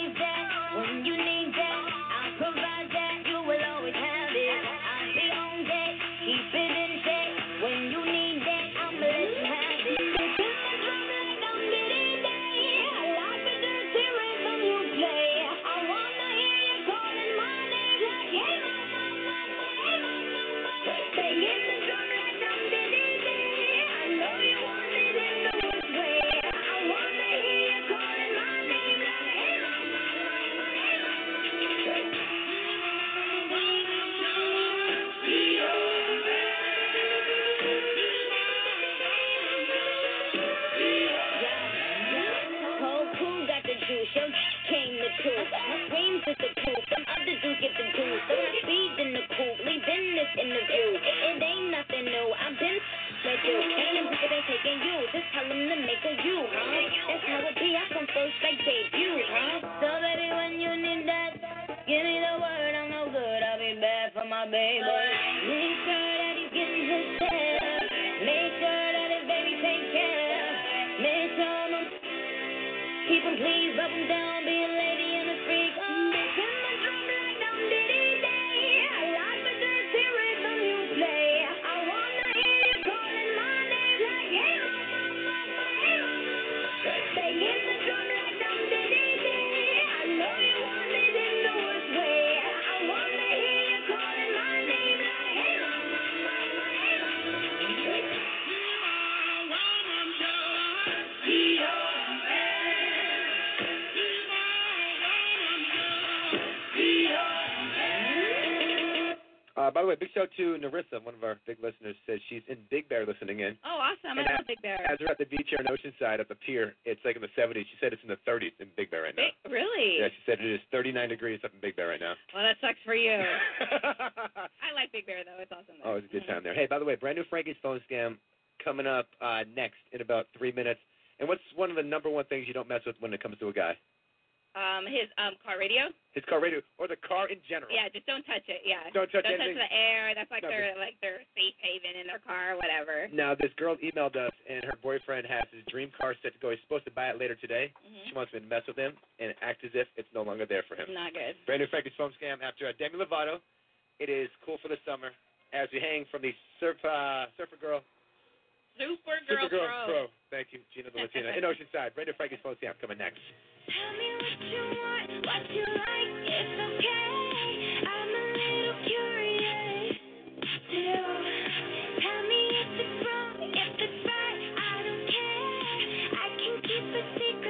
please, rub him down, by the way, big shout to Narissa, one of our big listeners, says she's in Big Bear listening in. Oh, awesome. I And love Big Bear. As we're at the beach here in Oceanside at the pier, it's like in the 70s. She said it's in the 30s in Big Bear right now. Really? Yeah, she said it is 39 degrees up in Big Bear right now. Well, that sucks for you. I like Big Bear, though. It's awesome. There. Oh, it's a good time there. Hey, by the way, brand new Frankie's phone scam coming up uh, next in about three minutes. And what's one of the number one things you don't mess with when it comes to a guy? Um, his um car radio. His car radio or the car in general. Yeah, just don't touch it. Yeah. Don't touch Don't anything. touch the air. That's like No, their like their safe haven in their car or whatever. Now, this girl emailed us, and her boyfriend has his dream car set to go. He's supposed to buy it later today. Mhm. She wants me to mess with him and act as if it's no longer there for him. Not good. Brand new Frankie's phone scam after uh, Demi Lovato. It is cool for the summer as we hang from the surf uh, surfer girl. Super girl Supergirl pro. Pro. Thank you, Gina the Latina. in Oceanside. Brand new Frankie's phone scam coming next. Tell me what you want, what you like, it's okay. I'm a little curious too. Tell me if it's wrong, if it's right, I don't care. I can keep a secret,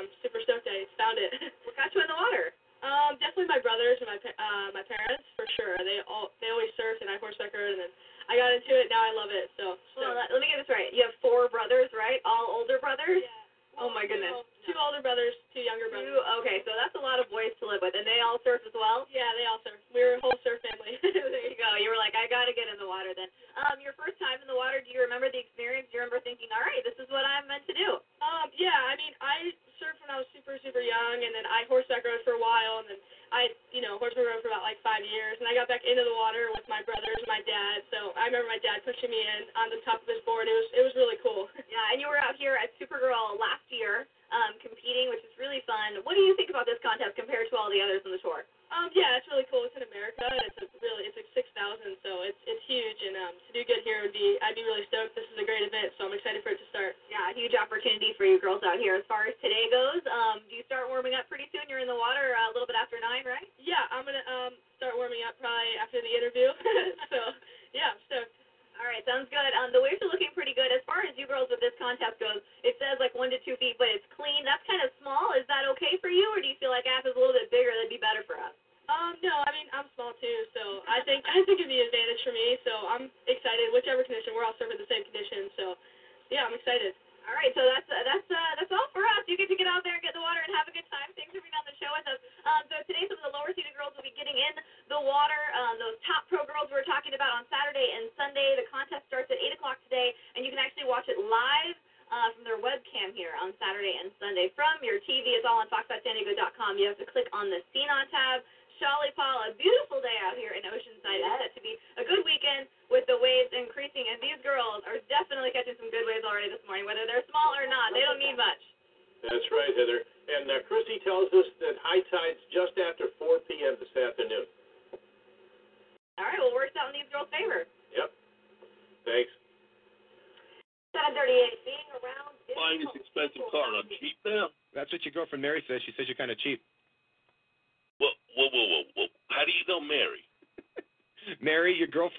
I'm super stoked I found it. what got you in the water? Um, definitely my brothers and my uh, my parents for sure. They all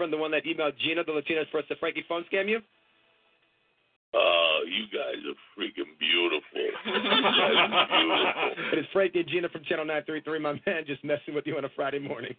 from the one that emailed Gina, the Latinas for us, the Frankie phone scam you? Oh, you guys are freaking beautiful. are beautiful. It is Frankie and Gina from Channel 933, my man, just messing with you on a Friday morning.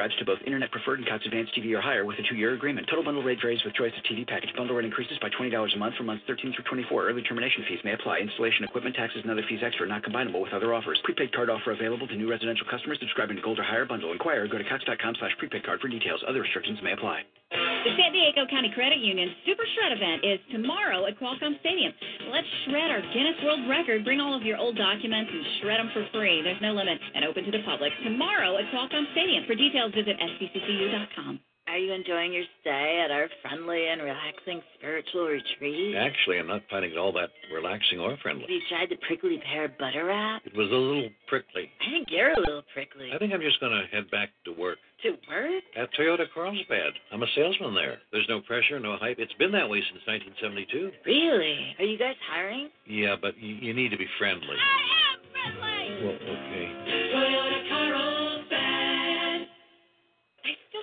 Subscribes to both internet preferred and Cox Advanced TV or higher with a two-year agreement. Total bundle rate varies with choice of TV package. Bundle rate increases by $20 a month for months 13 through 24. Early termination fees may apply. Installation, equipment, taxes, and other fees extra. Not combinable with other offers. Prepaid card offer available to new residential customers subscribing to Gold or higher bundle. Inquire. Go to cox.com slash prepaid card for details. Other restrictions may apply. The County Credit Union Super Shred event is tomorrow at Qualcomm Stadium. Let's shred our Guinness World Record. Bring all of your old documents and shred them for free. There's no limit and open to the public. Tomorrow at Qualcomm Stadium. For details, visit sdccu.com. Are you enjoying your stay at our friendly and relaxing spiritual retreat? Actually, I'm not finding it all that relaxing or friendly. Have you tried the prickly pear butter wrap? It was a little prickly. I think you're a little prickly. I think I'm just going to head back to work. To work? At Toyota Carlsbad. I'm a salesman there. There's no pressure, no hype. It's been that way since 1972. Really? Are you guys hiring? Yeah, but you, you need to be friendly. I am friendly! Well, okay. Toyota Carlsbad.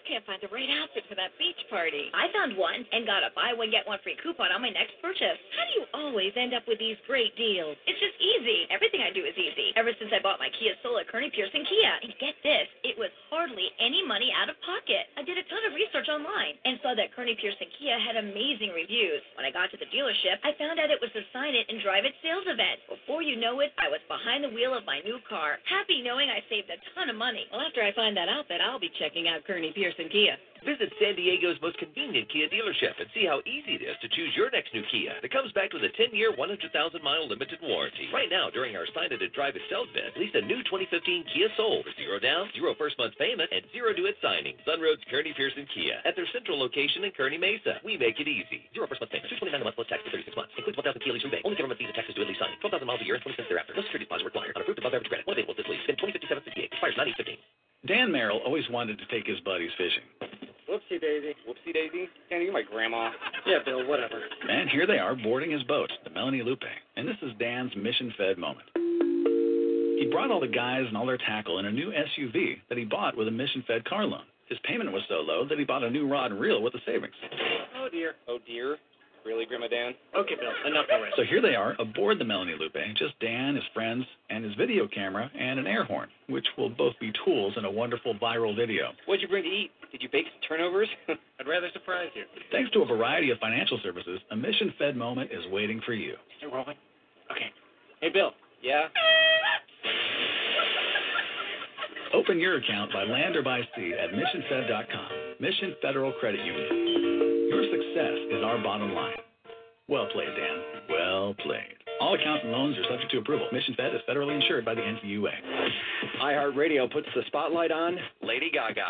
Can't find the right outfit for that beach party. I found one and got a buy one get one free coupon on my next purchase. How do you always end up with these great deals? It's just easy. Everything I do is easy. Ever since I bought my Kia Soul at Kearny Pearson Kia. And get this, it was hardly any money out of pocket. I did a ton of research online and saw that Kearny Pearson Kia had amazing reviews. When I got to the dealership, I found out it was the Sign It and Drive It sales event. Before you know it, I was behind the wheel of my new car, happy knowing I saved a ton of money. Well, after I find that outfit, I'll be checking out Kearny Pearson Kia. Visit San Diego's most convenient Kia dealership and see how easy it is to choose your next new Kia that comes back with a 10-year, 100,000-mile limited warranty. Right now, during our Sign It and Drive It sales event, lease a new 2015 Kia Soul for zero down, zero first month payment, and zero due at signing. Sunroad's Kearny Pearson Kia at their central location in Kearny Mesa. We make it easy. Zero first month payment, 229 a month plus tax for 36 months. Includes 1,000 Kia lease rebate. Only government fees and taxes due at lease signing. 12,000 miles a year and 20 cents thereafter. No security deposit required. On approved above average credit. One available this lease. Then 2057 68. Expires 9815. Dan Merrill always wanted to take his buddies fishing. Whoopsie daisy. Whoopsie daisy. Danny, you're my grandma. Yeah, Bill, whatever. And here they are boarding his boat, the Melanie Lupe. And this is Dan's mission fed moment. He brought all the guys and all their tackle in a new SUV that he bought with a mission fed car loan. His payment was so low that he bought a new rod and reel with the savings. Oh, dear. Oh, dear. Really, Grandma Dan? Okay, Bill, enough already. So here they are aboard the Melanie Lupe, just Dan, his friends, and his video camera and an air horn, which will both be tools in a wonderful viral video. What'd you bring to eat? Did you bake some turnovers? I'd rather surprise you. Thanks to a variety of financial services, a mission fed moment is waiting for you. Still rolling? Okay. Hey, Bill. Yeah? Open your account by land or by sea at missionfed.com. Mission Federal Credit Union. Success is our bottom line. Well played, Dan. Well played. All accounts and loans are subject to approval. Mission Fed is federally insured by the NCUA. iHeartRadio puts the spotlight on Lady Gaga.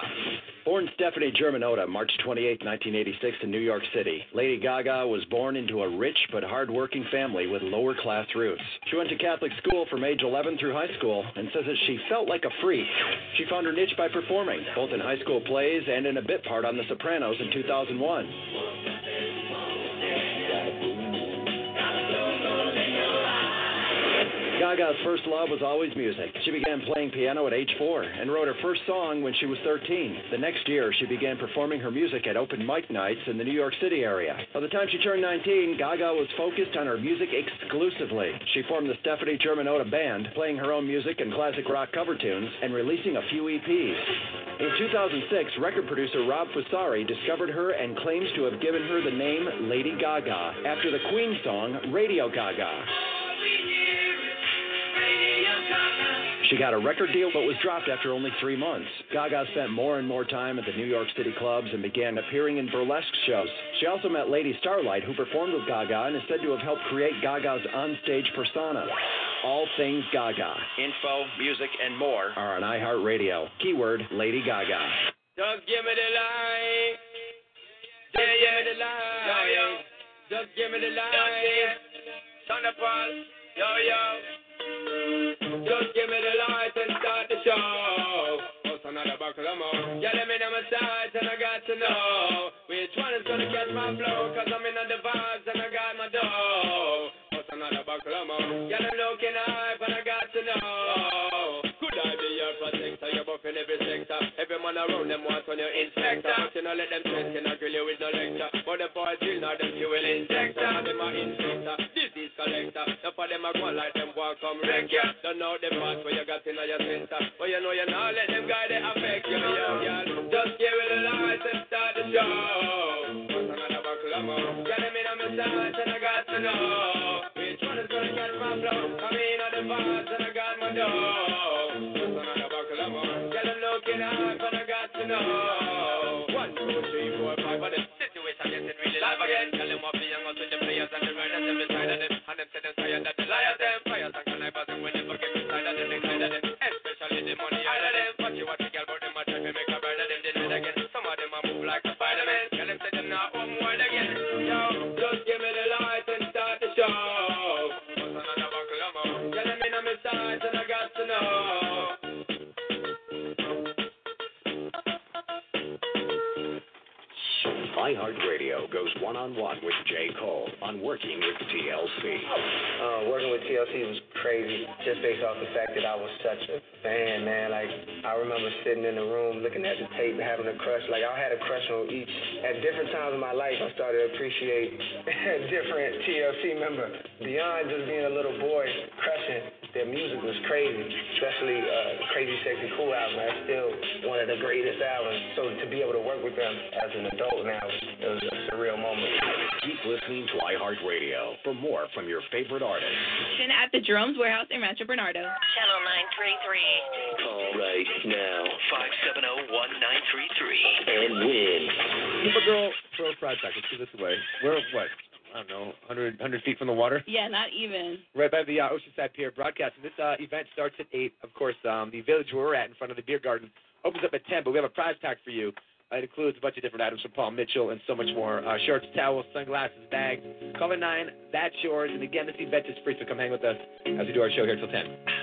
Born Stefani Germanotta, March 28, 1986, in New York City. Lady Gaga was born into a rich but hardworking family with lower class roots. She went to Catholic school from age 11 through high school and says that she felt like a freak. She found her niche by performing, both in high school plays and in a bit part on The Sopranos in 2001. Gaga's first love was always music. She began playing piano at age four and wrote her first song when she was 13. The next year, she began performing her music at open mic nights in the New York City area. By the time she turned 19, Gaga was focused on her music exclusively. She formed the Stefani Germanotta Band, playing her own music and classic rock cover tunes, and releasing a few EPs. In 2006, record producer Rob Fusari discovered her and claims to have given her the name Lady Gaga after the Queen song Radio Gaga. She got a record deal but was dropped after only three months. Gaga spent more and more time at the New York City clubs and began appearing in burlesque shows. She also met Lady Starlight, who performed with Gaga and is said to have helped create Gaga's onstage persona. All things Gaga. Info, music, and more are on iHeartRadio. Keyword Lady Gaga. Just give me the light. Just give me the light. Just give me the light. Turn the pulse. Yo, yo. Just give me the light and start the show. What's another buckle of more? Yeah, let me know my sides and I got to know which one is gonna catch my flow. Cause I'm in the vibes and I got my dough. What's another buckle of more? Yeah, I'm looking hype and I got to know. I be your protector? You're buffing every sector. Every man around them wants on your inspector. But you know, let them test you, not grill you with no lecture. But the boys drill, not them fuel injector. Them are inspector, disease collector. The for them a go like them walk come wreck ya. Don't know the part where you got in your center. But you know you not let them guy they affect you, yo, girl. Just give it a light and start the show. Of them in on my side and I got to know which one gonna catch my flow. I'm in on the vibes and I got my dough. What's another buckle of more? Them and I got to know. One, two, three, four, five, and the situation getting really live again. Tell them what out with the players and the runners every of them. And them say them tired that the liars them. Fires and connivers and when they forget the of them, they of them. Especially the money out of them. But you watch the girl, but them a try to make a bride of them. They again. Some of them a move like a Spider-Man. iHeartRadio goes one on one with J. Cole on Working with TLC. Uh, working with TLC was crazy, just based off the fact that I was such a fan, man. Like I remember sitting in the room looking at the tape, having a crush. Like I had a crush on each. At different times in my life, I started to appreciate a different TLC member. Beyond just being a little boy crushing, their music was crazy, especially uh, Crazy Sexy Cool album. That's still one of the greatest albums. So to be able to work with them as an adult now, it was a surreal moment. Keep listening to iHeartRadio for more from your favorite artists. And At the Jerome's Warehouse in Rancho Bernardo. Channel 933. Call right now. 570-1933. And win. Supergirl Pro Project. Let's do this away. We're what? I don't know, 100, 100 feet from the water. Yeah, not even. Right by the uh, Oceanside Pier broadcasting. This uh, event starts at 8. Of course, um, the village where we're at in front of the beer garden opens up at 10, but we have a prize pack for you. It includes a bunch of different items from Paul Mitchell and so much more. Uh, shirts, towels, sunglasses, bags. Color 9, that's yours. And again, this event is free, so come hang with us as we do our show here till 10.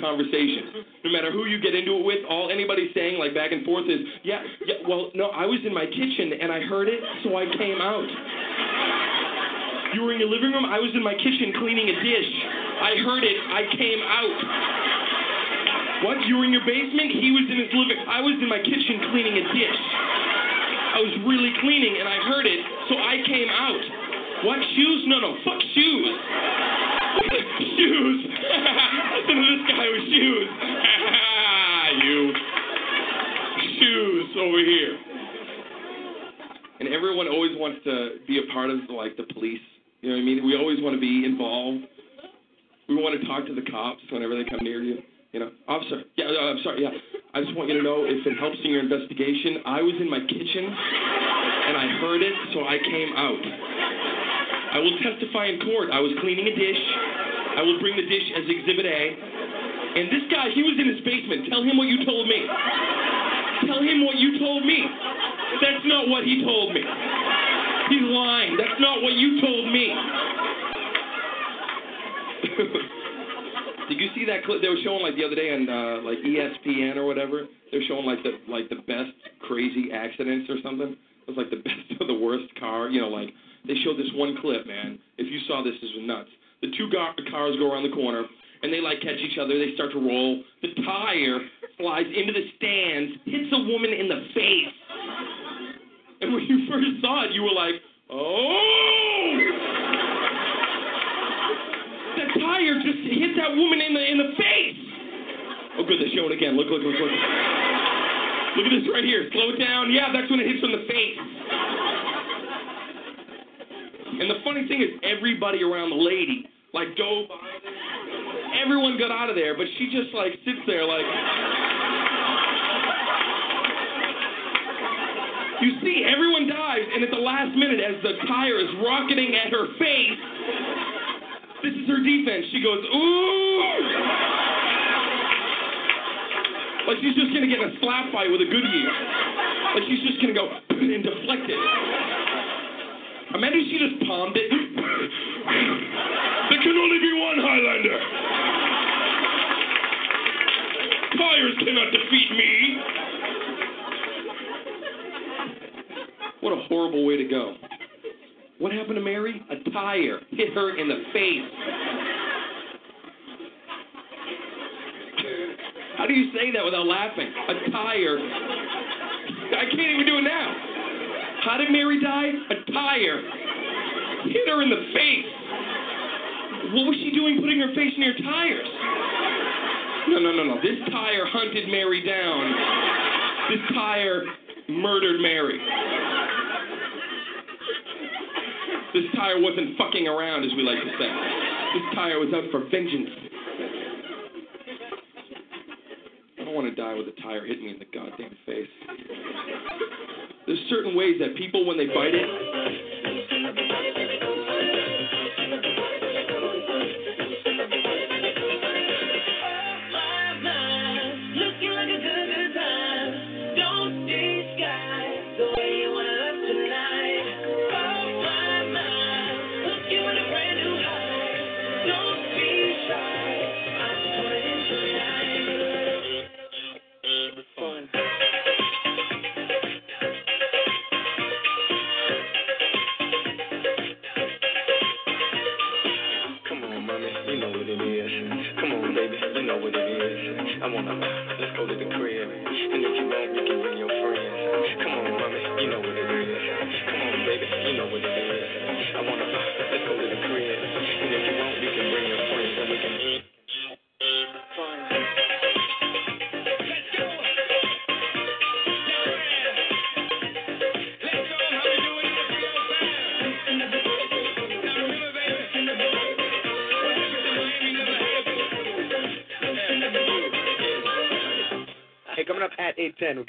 Conversation. No matter who you get into it with, all anybody's saying, like back and forth, is, yeah, yeah, well, no, I was in my kitchen and I heard it, so I came out. You were in your living room, I was in my kitchen cleaning a dish. I heard it, I came out. What? You were in your basement? He was in his living. I was in my kitchen cleaning a dish. I was really cleaning and I heard it, so I came out. What? Shoes? No, no. Fuck shoes. Shoes. Listen this guy with shoes. you. Shoes over here. And everyone always wants to be a part of like the police. You know what I mean? We always want to be involved. We want to talk to the cops whenever they come near you. You know, officer. Yeah, uh, I'm sorry. Yeah, I just want you to know if it helps in your investigation. I was in my kitchen and I heard it, so I came out. I will testify in court. I was cleaning a dish. I will bring the dish as Exhibit A. And this guy, he was in his basement. Tell him what you told me. Tell him what you told me. That's not what he told me. He's lying. That's not what you told me. Did you see that clip they were showing like the other day on uh, like ESPN or whatever? They're showing like the like the best crazy accidents or something. It was like the best of the worst car. You know, like they showed this one clip, man. If you saw this, this was nuts. The two cars go around the corner and they like catch each other. They start to roll. The tire flies into the stands, hits a woman in the face. And when you first saw it, you were like, oh! That tire just hit that woman in the in the face. Oh, good, they're showing again. Look, look, look, look. Look at this right here. Slow it down. Yeah, that's when it hits on the face. And the funny thing is, everybody around the lady like dove. Everyone got out of there, but she just like sits there like. You see, everyone dies, and at the last minute, as the tire is rocketing at her face, this is her defense. She goes, ooh! Like she's just gonna get in a slap fight with a Goodyear. Like she's just gonna go and deflect it. Imagine she just palmed it. there can only be one Highlander. Tires cannot defeat me. What a horrible way to go. What happened to Mary? A tire hit her in the face. How do you say that without laughing? A tire. I can't even do it now. How did Mary die? A tire hit her in the face. What was she doing putting her face near tires? No, no, no, no. This tire hunted Mary down. This tire murdered Mary. This tire wasn't fucking around, as we like to say. This tire was out for vengeance. I don't want to die with a tire hitting me in the goddamn face. There's certain ways that people, when they bite it,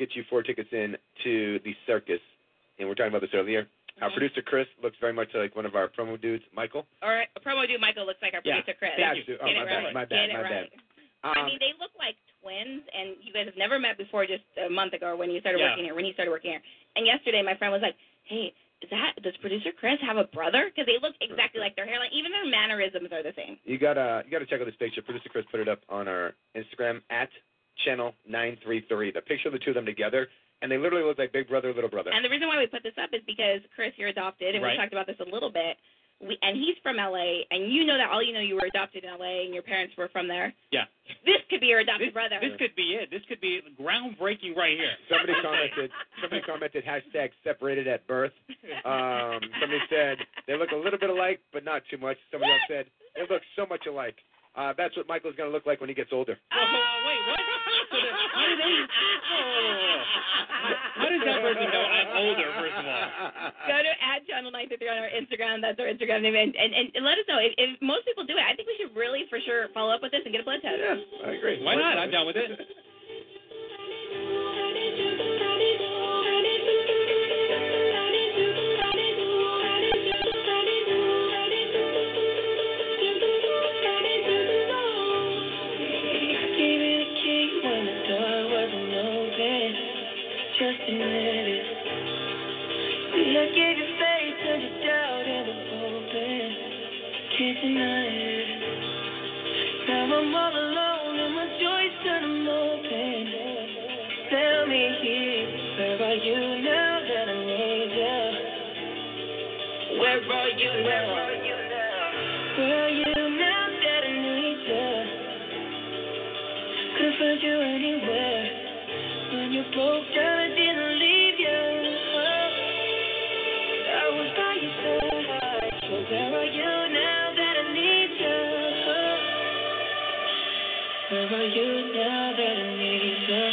get you four tickets in to the circus. And we are talking about this earlier. Our Mhm. producer Chris looks very much like one of our promo dudes, Michael. All right, promo dude Michael looks like our Yeah. producer Chris. Thank you. Oh, my it bad, right. my bad, my right. bad. I Um, mean, they look like twins, and you guys have never met before, just a month ago when you started Yeah. working here. When he started working here, and yesterday my friend was like, "Hey, is that does producer Chris have a brother? Because they look exactly like their hairline, even their mannerisms are the same." You gotta you gotta check out this picture. Producer Chris put it up on our Instagram at channel nine three three. The picture of the two of them together, and they literally look like big brother, little brother. And the reason why we put this up is because Chris, you're adopted, and Right. we talked about this a little bit. We, and he's from LA, and you know that all you know you were adopted in LA, and your parents were from there. Yeah. This could be your adopted brother. This could be it. This could be groundbreaking right here. Somebody commented. Somebody commented hashtag separated at birth. Um, somebody said they look a little bit alike, but not too much. Somebody else said they look so much alike. Uh, that's what Michael's gonna look like when he gets older. Oh, wait, what? So the, how did they? Oh, how does that person know I'm older? First of all. Go to at channel 93 on our Instagram. That's our Instagram name, and, and, and let us know if, if most people do it. I think we should really, for sure, follow up with this and get a blood test. Yeah, I agree. Why not? I'm down with it. Now I'm all alone and my joys. Tell me, where are you now that I need you? Where are you now? Where are you now that I need you? Could've found you anywhere. When you broke down, you now that I need you?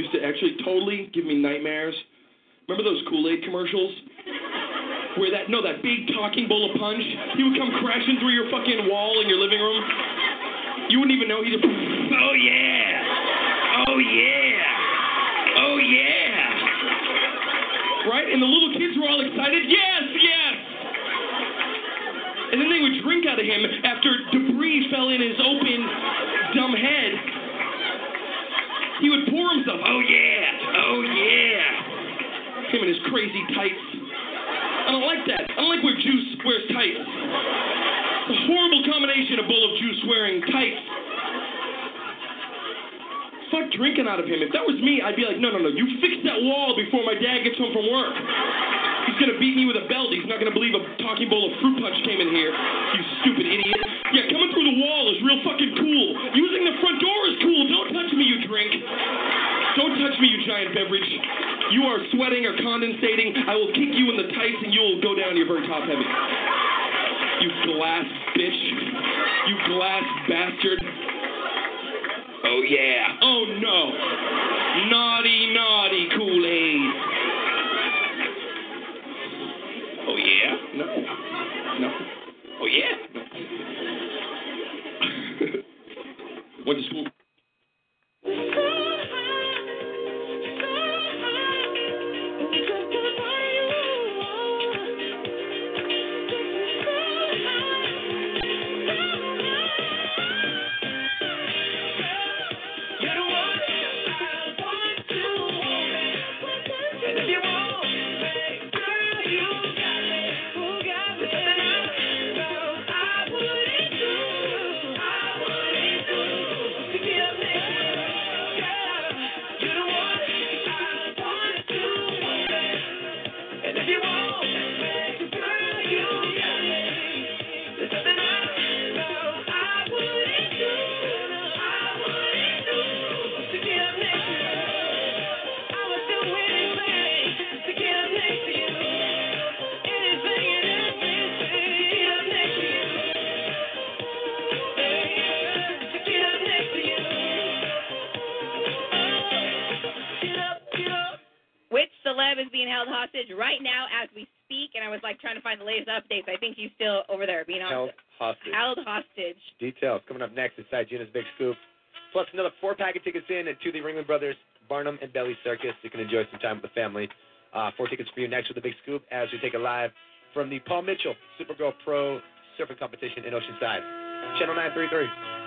used to actually totally give me nightmares. Remember those Kool-Aid commercials? Where that no, that big talking bowl of punch, he would come crashing through your fucking wall in your living room. You wouldn't even know he's a Oh yeah. Oh yeah. bowl of fruit. you next with a big scoop as we take it live from the Paul Mitchell Supergirl Pro Surfing Competition in Oceanside. Channel 933.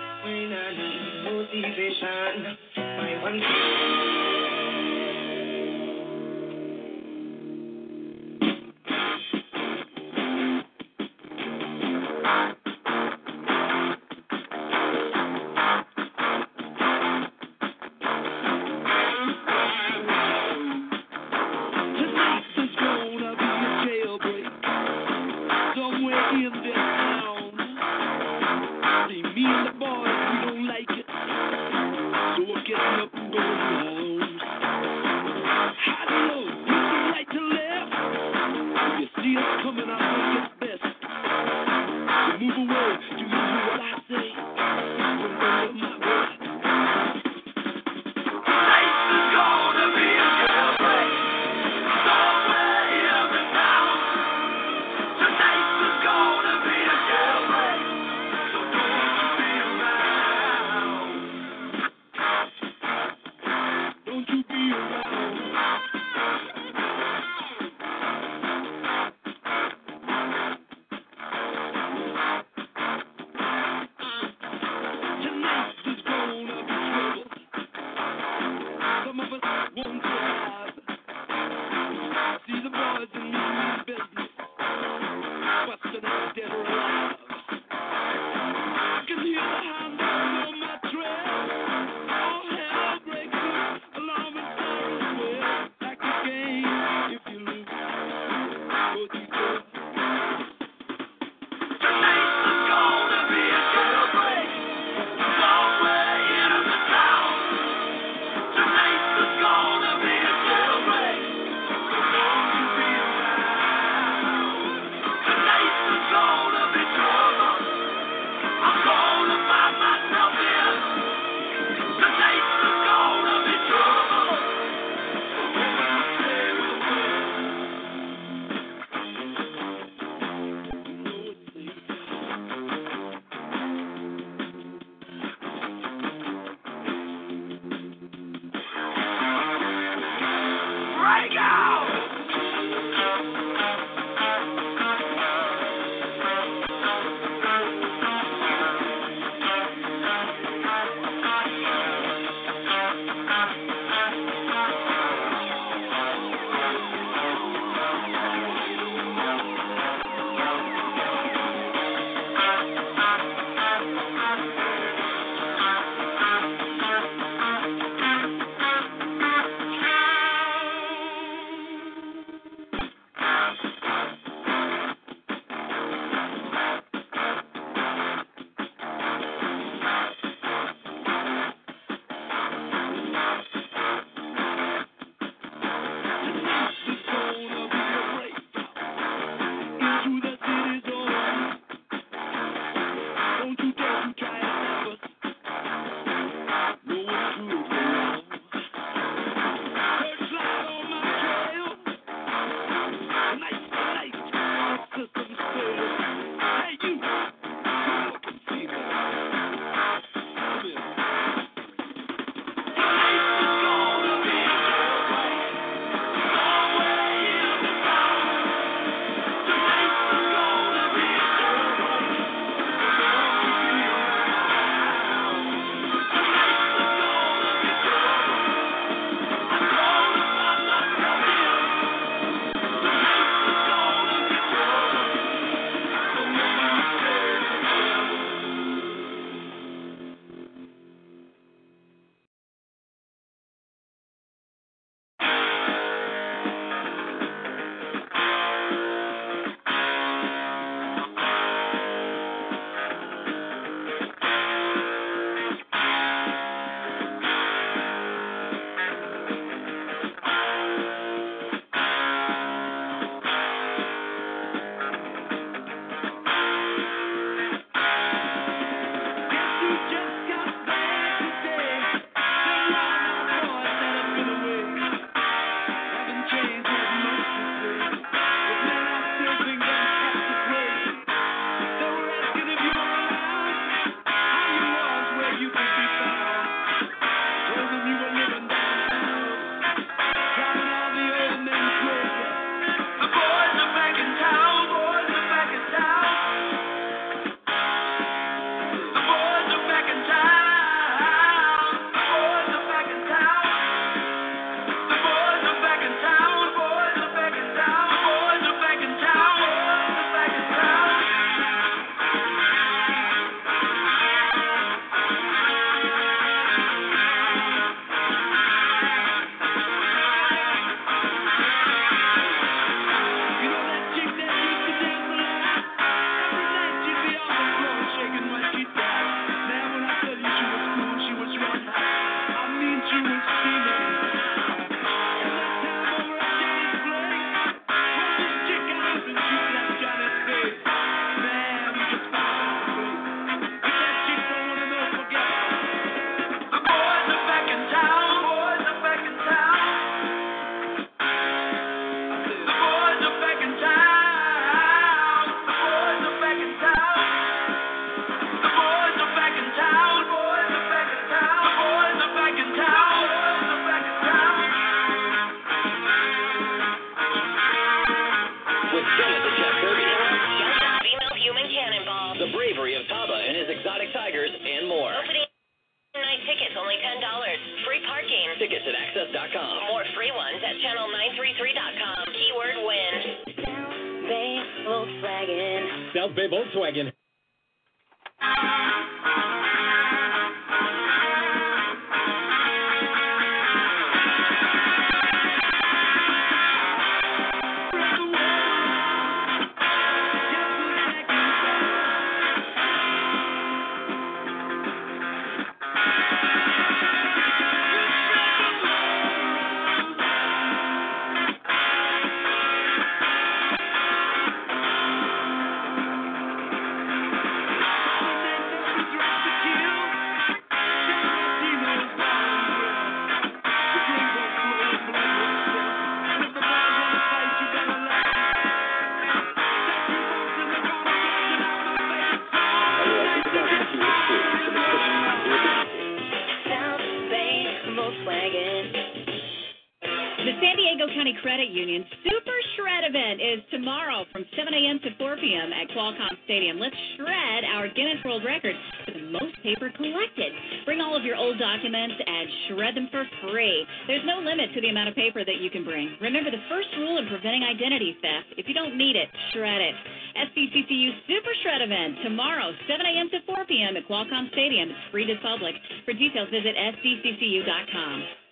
a.m. to 4 p.m. at Qualcomm Stadium. Let's shred our Guinness World Record for the most paper collected. Bring all of your old documents and shred them for free. There's no limit to the amount of paper that you can bring. Remember the first rule in preventing identity theft if you don't need it, shred it. SDCCU Super Shred event tomorrow, 7 a.m. to 4 p.m. at Qualcomm Stadium. It's free to the public. For details, visit sdccu.com.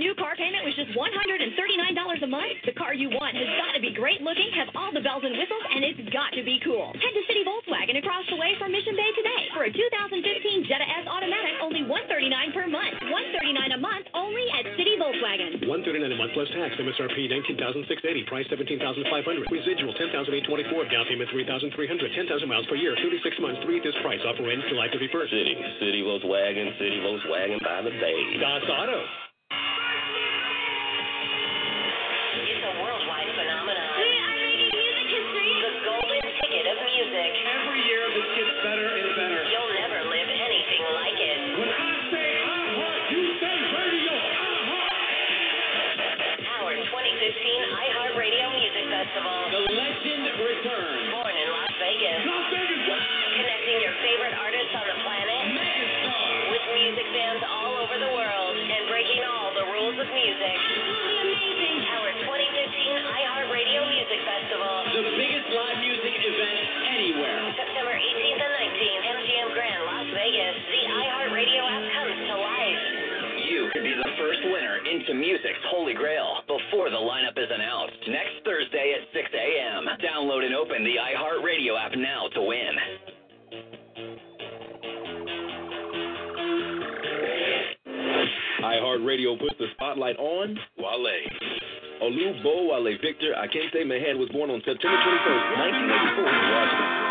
Wish new car payment was just $139 a month? The car you want has got to be great looking, have all the bells and whistles, and it's got to be cool. Head to City Volkswagen across the way from Mission Bay today for a 2015 Jetta S Automatic, only 139 per month. 139 a month only at City Volkswagen. 139 a month plus tax. MSRP 19680 Price 17500 Residual 10824 Down payment 3300 10,000 miles per year. 36 months. Three at this price. Offer ends July 31st. City, City Volkswagen, City Volkswagen by the bay. Das Auto. It's a worldwide phenomenon. We are making music history. The golden ticket of music. Every year this gets better and better. You'll music's holy grail before the lineup is announced next Thursday at 6 a.m. Download and open the iHeartRadio app now to win. iHeartRadio puts the spotlight on Wale. Olubowale Victor Akintimehin was born on September 21st, 1984 in Washington.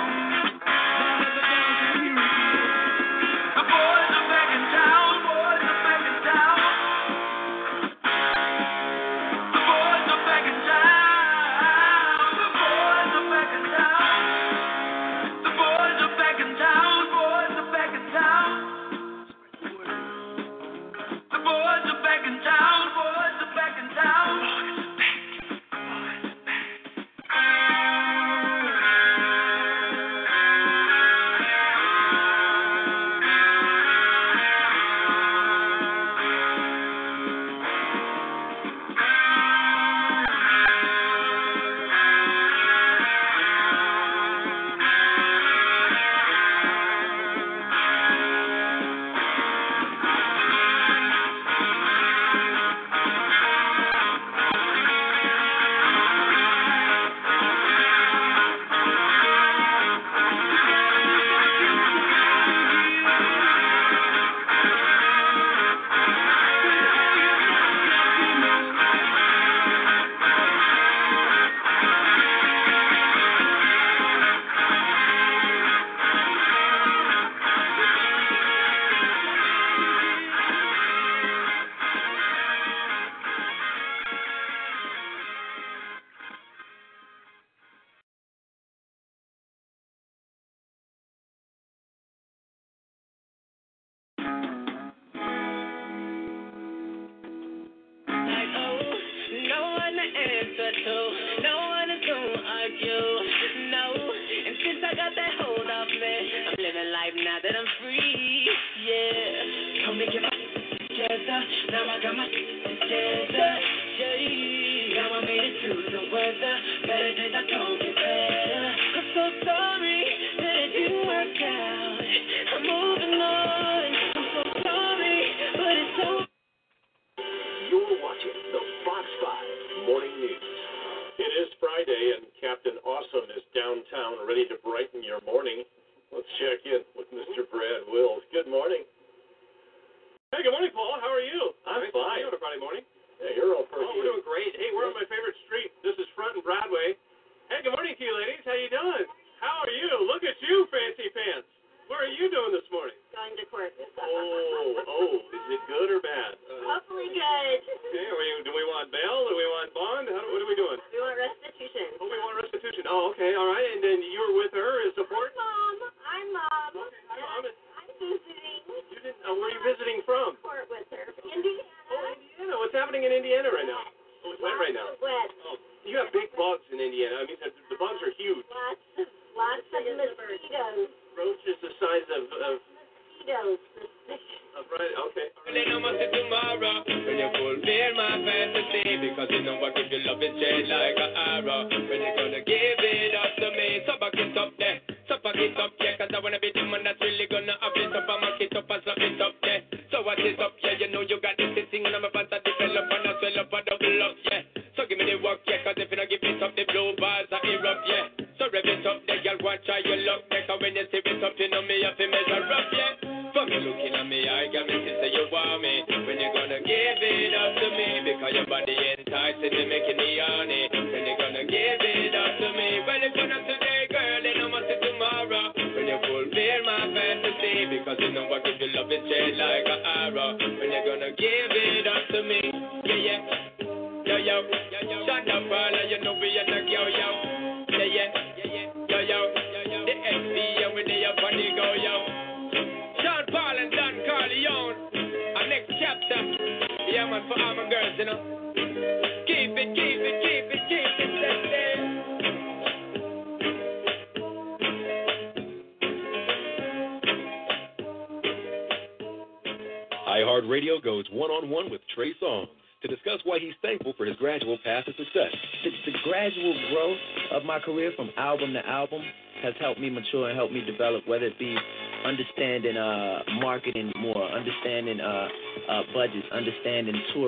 Okay, all right. And then you were with her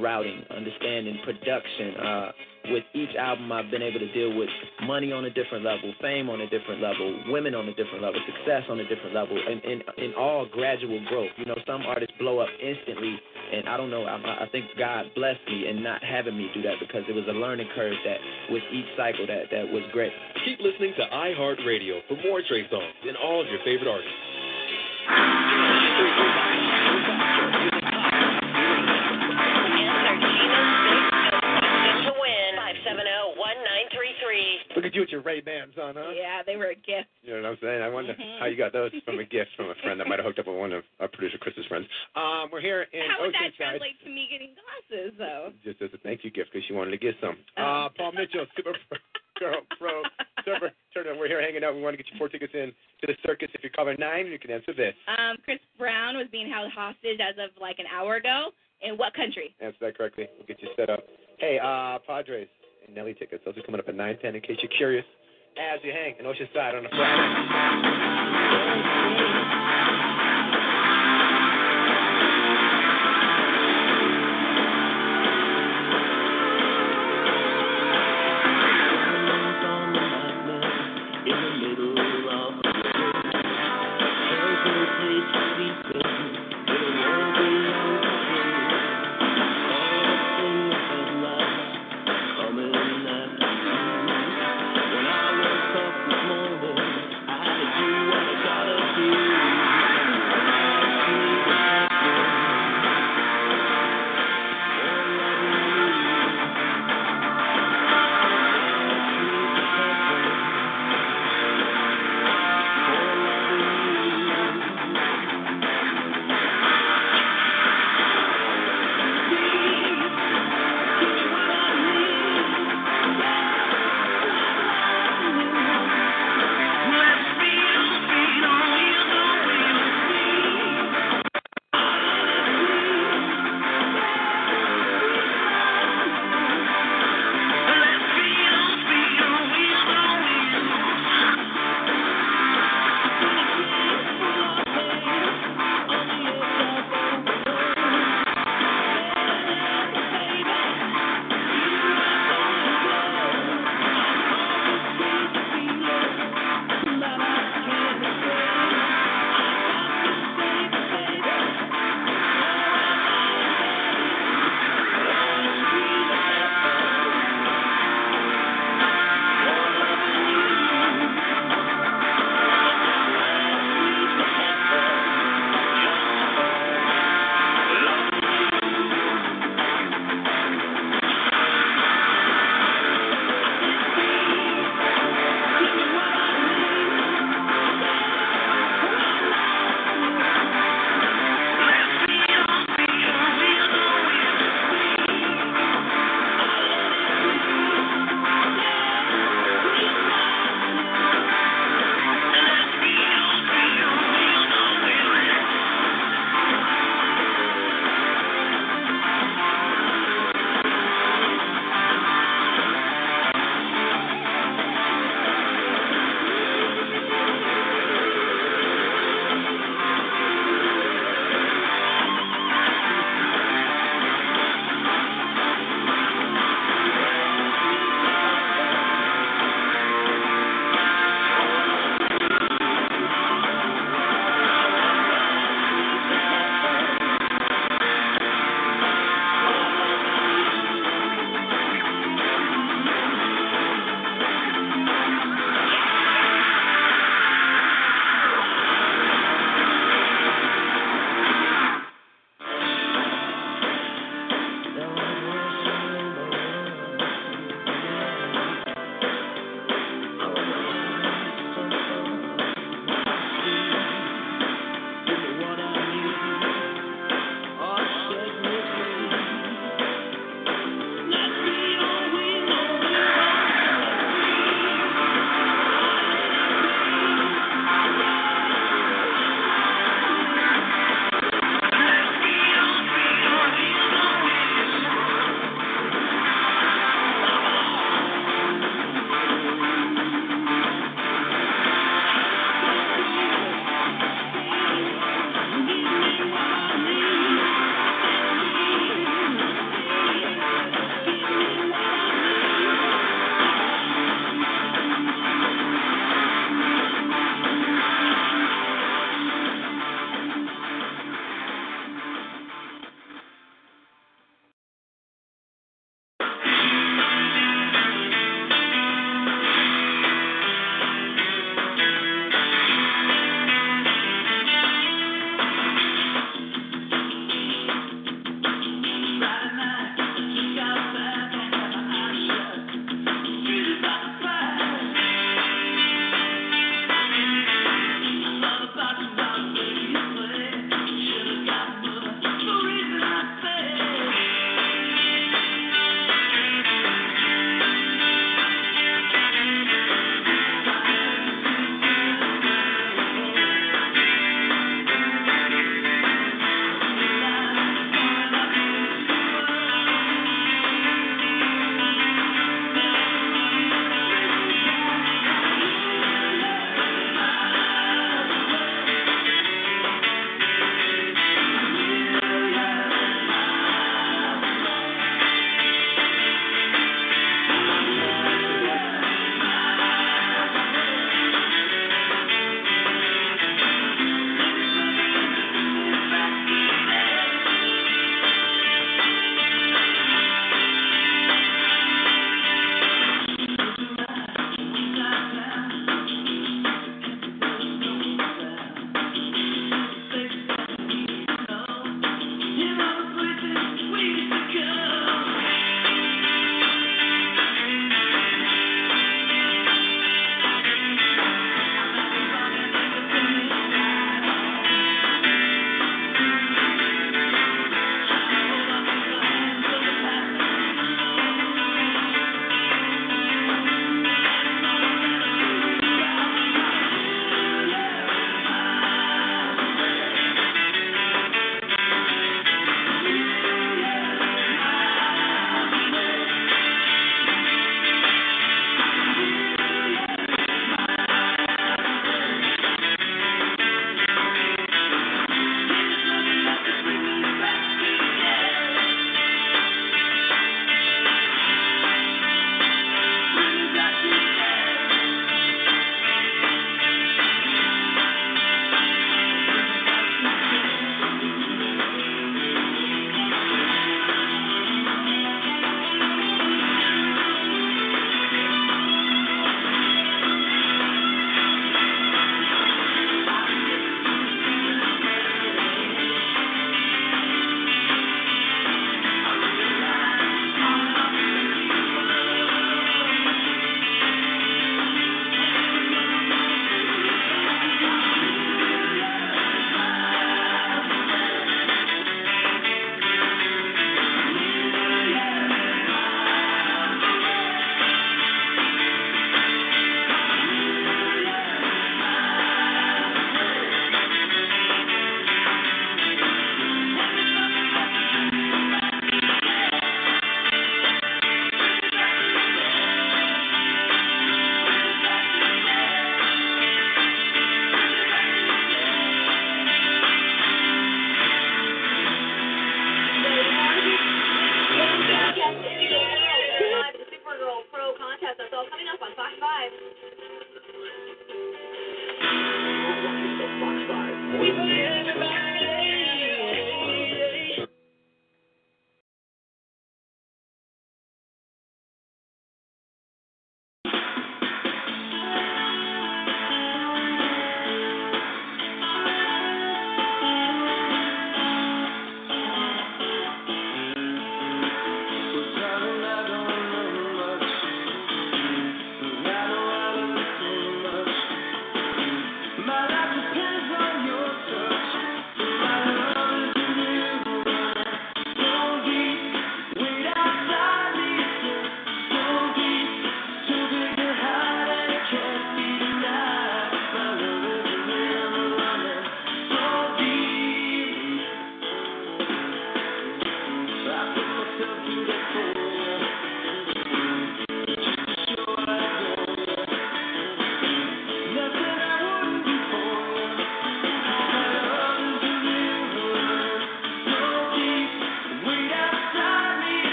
routing, understanding production. Uh, with each album, I've been able to deal with money on a different level, fame on a different level, women on a different level, success on a different level, and in all gradual growth. You know, some artists blow up instantly, and I don't know. I, I think God blessed me in not having me do that because it was a learning curve that with each cycle that that was great. Keep listening to iHeartRadio for more Trey Songz and all of your favorite artists. Look at you with your Ray Bans on, huh? Yeah, they were a gift. You know what I'm saying? I wonder mm-hmm. how you got those from a gift from a friend that might have hooked up with one of our producer Chris's friends. Um, we're here in how Oceanside. Would that translate to me getting glasses, though? Just as a thank you gift because she wanted to get some. Oh. Uh, Paul Mitchell, Super Girl Pro turn Turner. We're here hanging out. We want to get you four tickets in to the circus. If you're caller nine, you can answer this. Um, Chris Brown was being held hostage as of like an hour ago. In what country? Answer that correctly. We'll get you set up. Hey, uh, Padres and Nelly tickets. Those are coming up at 9:10. In case you're curious, as you hang in Oceanside on a Friday.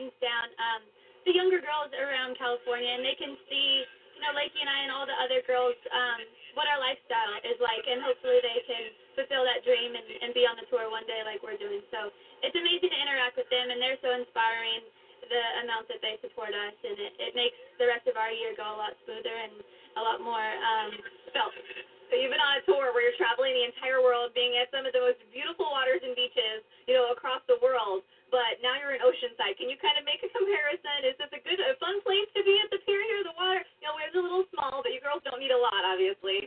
Brings down um, the younger girls around California, and they can see, you know, Lakey and I and all the other girls, um, what our lifestyle is like, and hopefully they can fulfill that dream and, and be on the tour one day like we're doing. So it's amazing to interact with them, and they're so inspiring. The amount that they support us, and it, it makes the rest of our year go a lot smoother and a lot more um, felt. So been on a tour where you're traveling the entire world, being at some of the most beautiful waters and beaches, you know, across the world. But now you're in Oceanside. Can you kind of make a comparison? Is this a good, a fun place to be at the pier here? The water, you know, it's a little small, but you girls don't need a lot, obviously.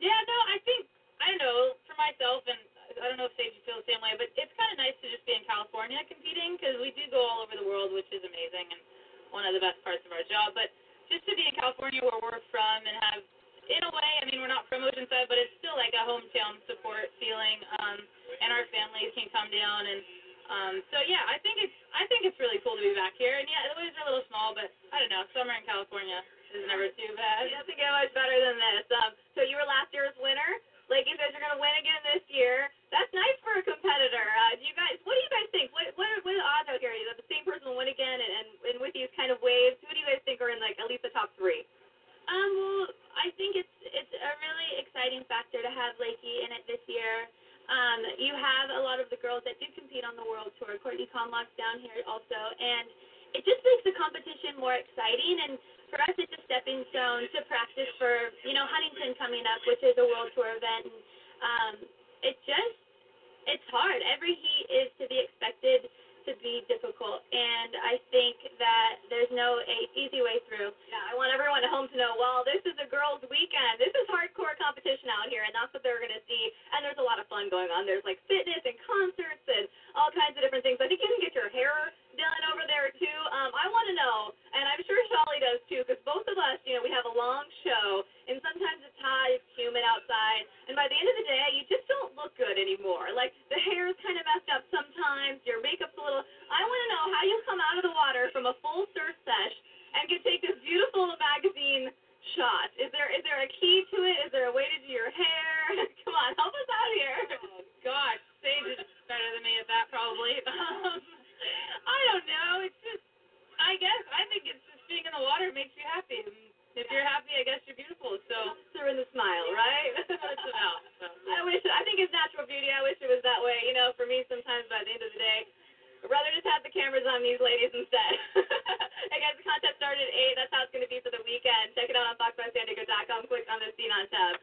Yeah, no, I think I don't know for myself, and I don't know if Sage you feel the same way, but it's kind of nice to just be in California competing because we do go all over the world, which is amazing and one of the best parts of our job. But just to be in California where we're from and have, in a way, I mean, we're not from Oceanside, but it's still like a hometown support feeling, um, and our families can come down and. Um, so yeah, I think it's I think it's really cool to be back here. And yeah, the waves are a little small, but I don't know. Summer in California is never too bad. It doesn't get much better than this. Um, so you were last year's winner. Lakey says you're going to win again this year. That's nice for a competitor. Uh, do you guys? What do you guys think? What what are, what are the odds out here? That the same person will win again, and, and and with these kind of waves, who do you guys think are in like at least the top three? Um, well, I think it's it's a really exciting factor to have Lakey in it this year. Um, you have a lot of the girls that do compete on the world tour. Courtney Conlogue's down here also, and it just makes the competition more exciting. And for us, it's a stepping stone to practice for you know Huntington coming up, which is a world tour event. And, um, it's just it's hard. Every heat is to be expected to be difficult, and I think that there's no a, easy way through. Yeah, I want everyone at home to know. Well, this is a girls' weekend. This is hardcore competition out here, and that's what they're going to see. And there's a lot of fun going on. There's like fitness and concerts and all kinds of different things. I think you can get your hair done over there too. Um, I want to know, and I'm sure Sholly does too, because both of us, you know, we have a long show, and sometimes it's hot, it's humid outside, and by the end of the day, you just don't look good anymore. Like the hair is kind of messed up sometimes, your makeup's a little. I want to know how you come out of the water from a full surf sesh and can take this beautiful magazine shot. Is there is there a key to it? Is there a way to do your hair? Come on, help us out here. Oh gosh, Sage is better than me at that probably. Um, I don't know. It's just, I guess, I think it's just being in the water makes you happy. And if you're happy, I guess you're beautiful. So through in the smile, right? That's what it's about. So, I wish. I think it's natural beauty. I wish it was that way. You know, for me, sometimes by the end of the day, I'd rather just have the cameras on these ladies instead. hey guys, the contest started at eight. That's how it's going to be for the weekend. Check it out on FoxFiveSanDiego.com. Click on the Scene on tab.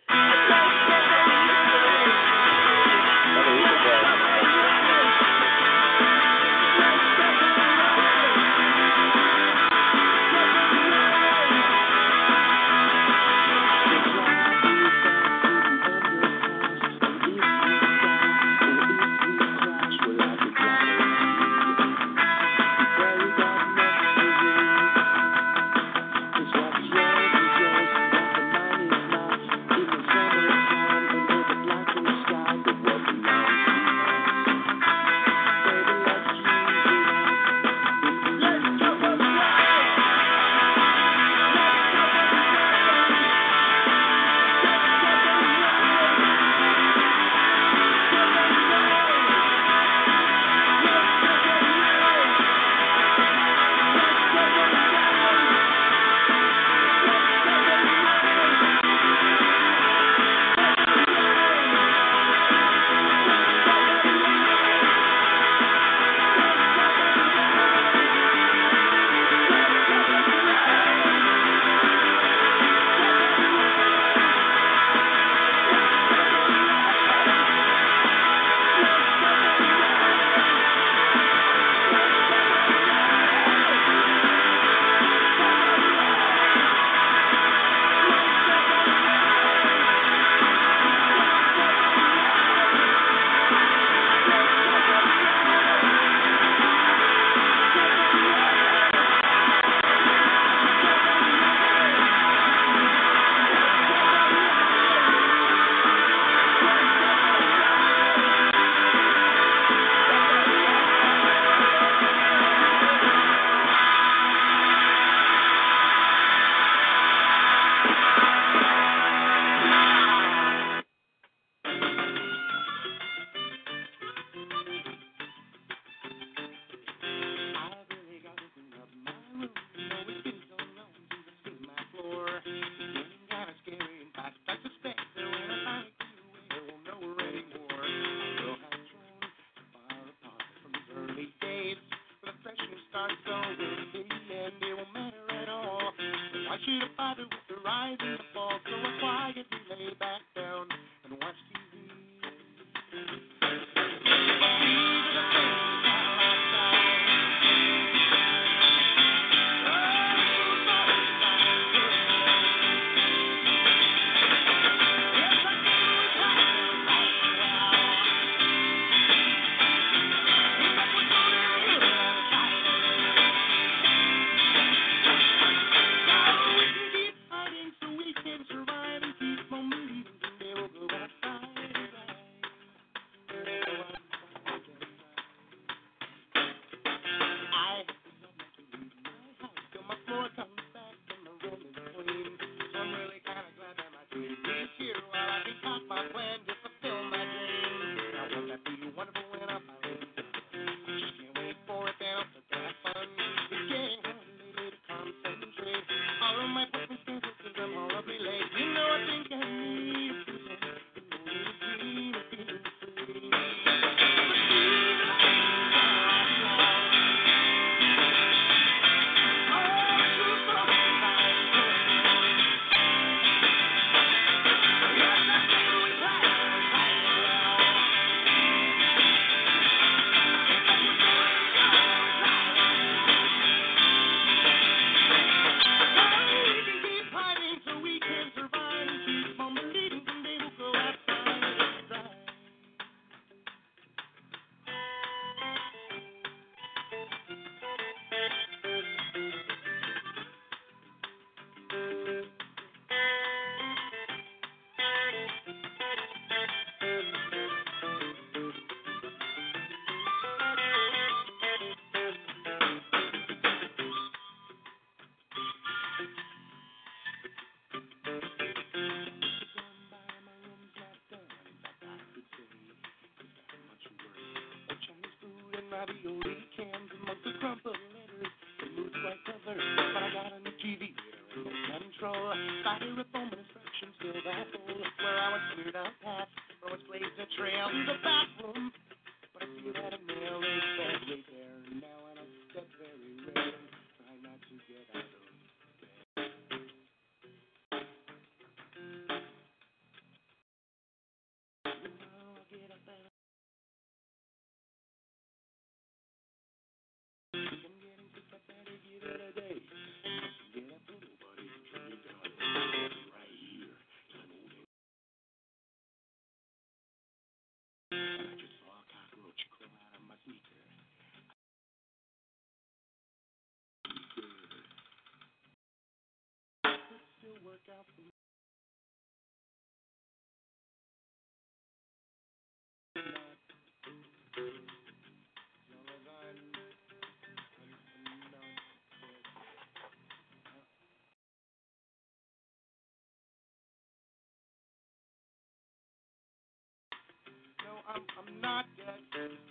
Not dead.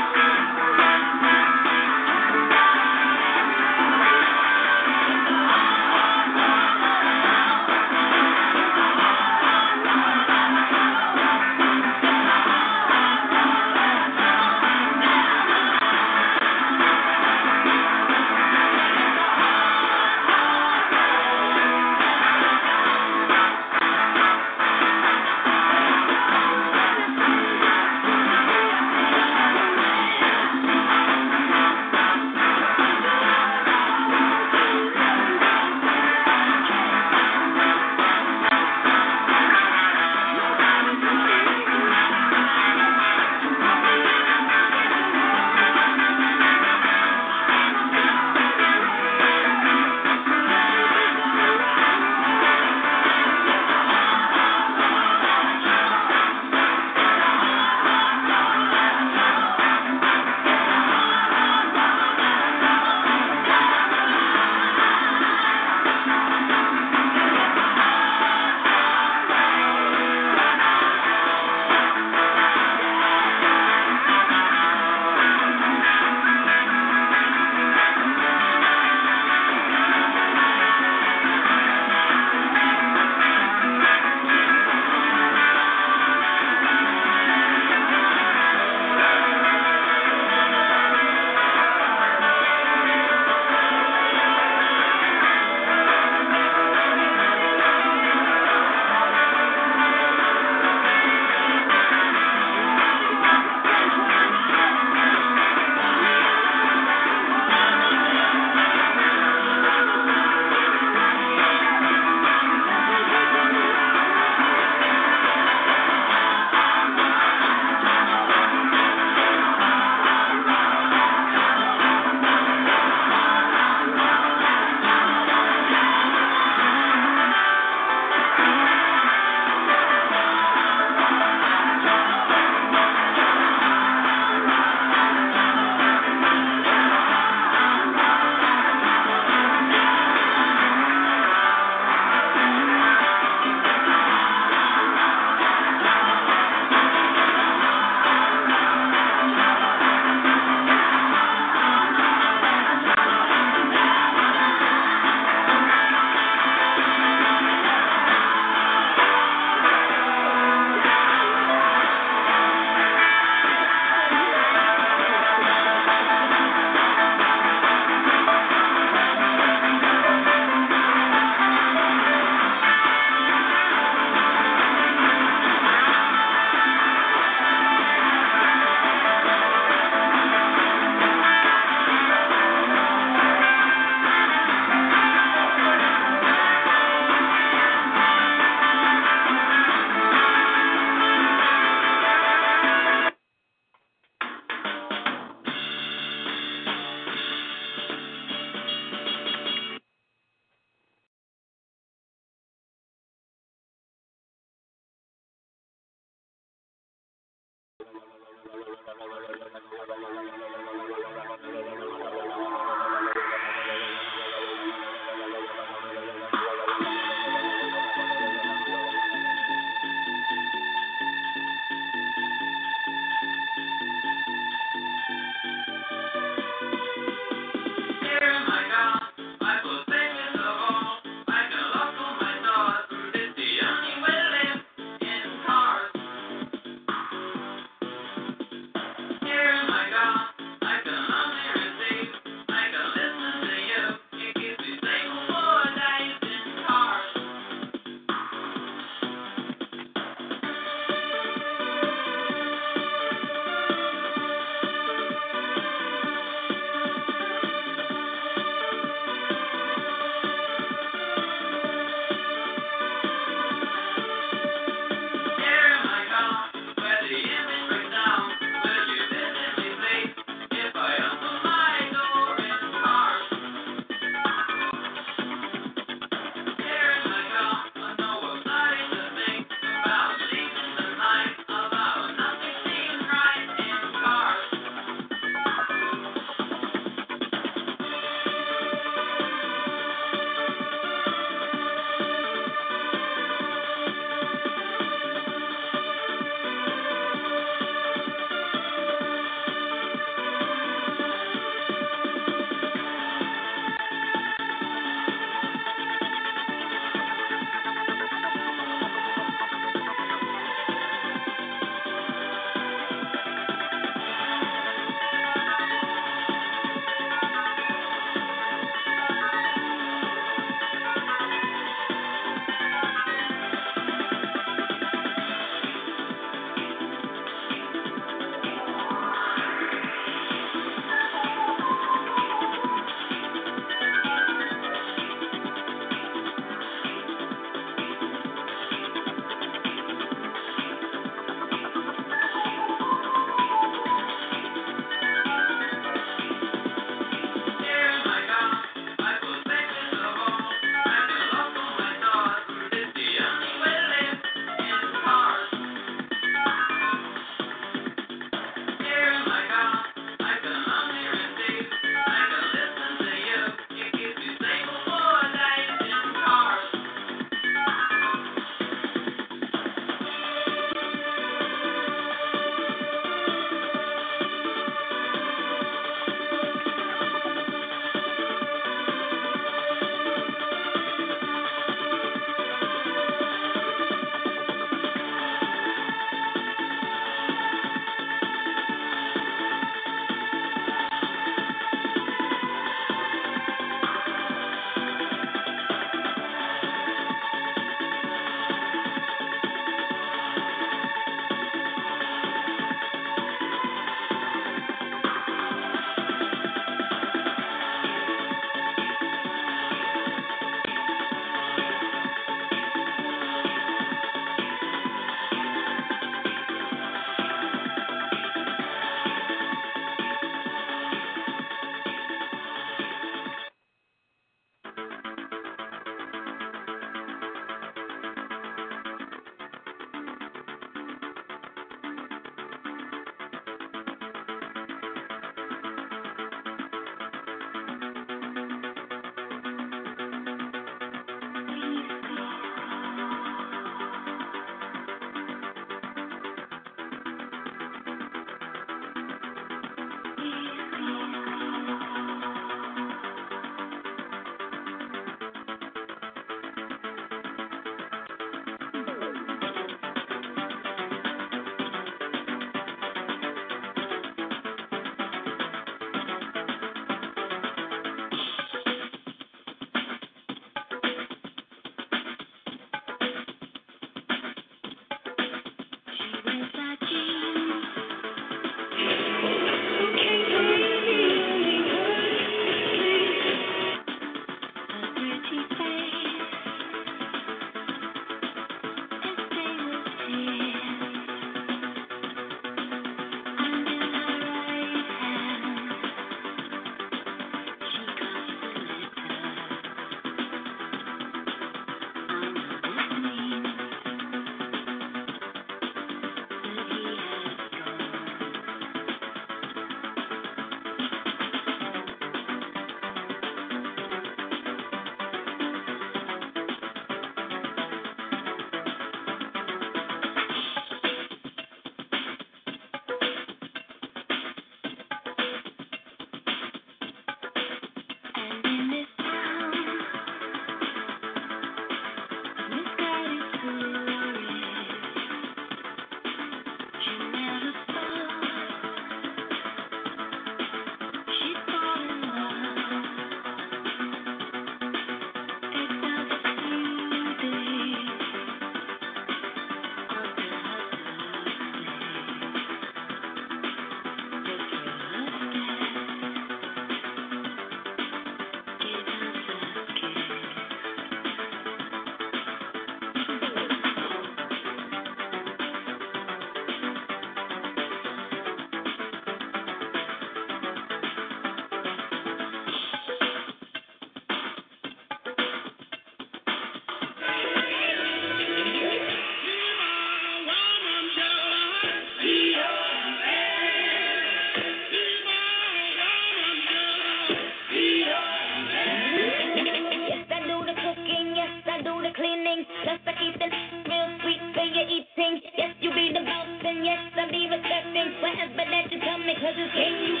husband let you come because it's in you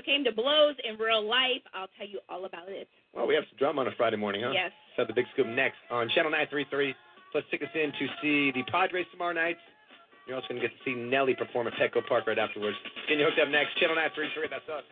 know, came to blows in real life. I'll tell you all about it. Well, we have some drama on a Friday morning, huh? Yes. Let's the big scoop next on Channel 933. Plus, take us in to see the Padres tomorrow night. You're also going to get to see Nelly perform at Petco Park right afterwards. Getting you hooked up next. Channel 933, that's us.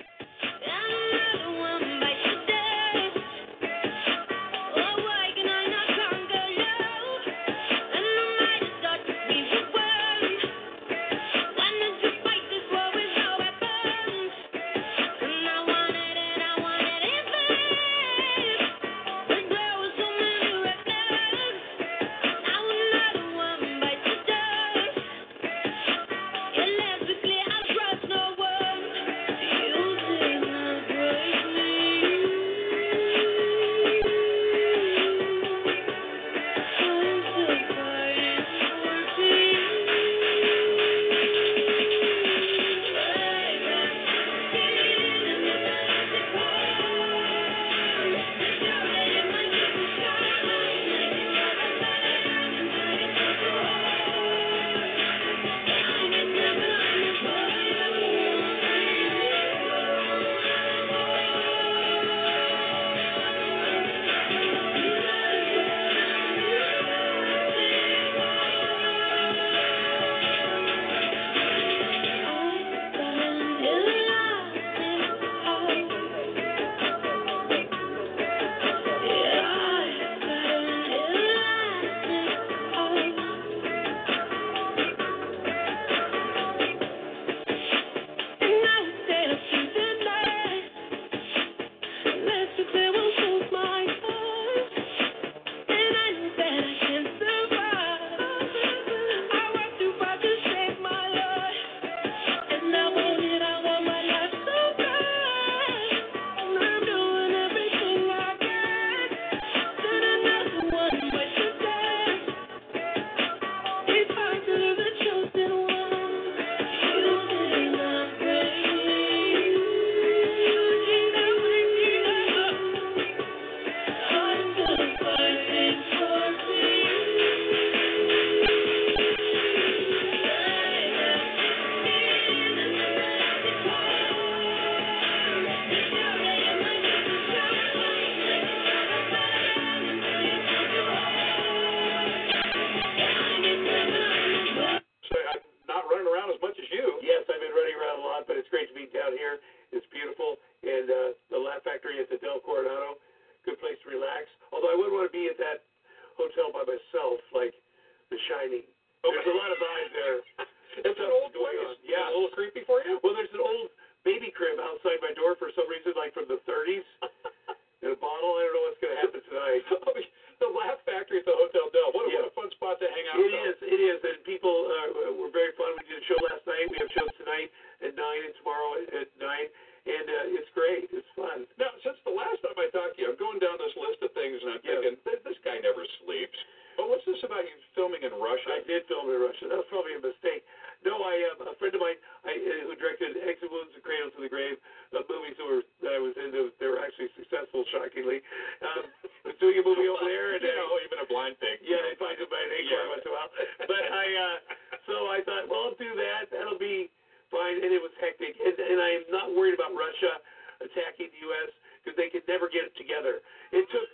Fine. And it was hectic. And, and I am not worried about Russia attacking the U.S. because they could never get it together. It took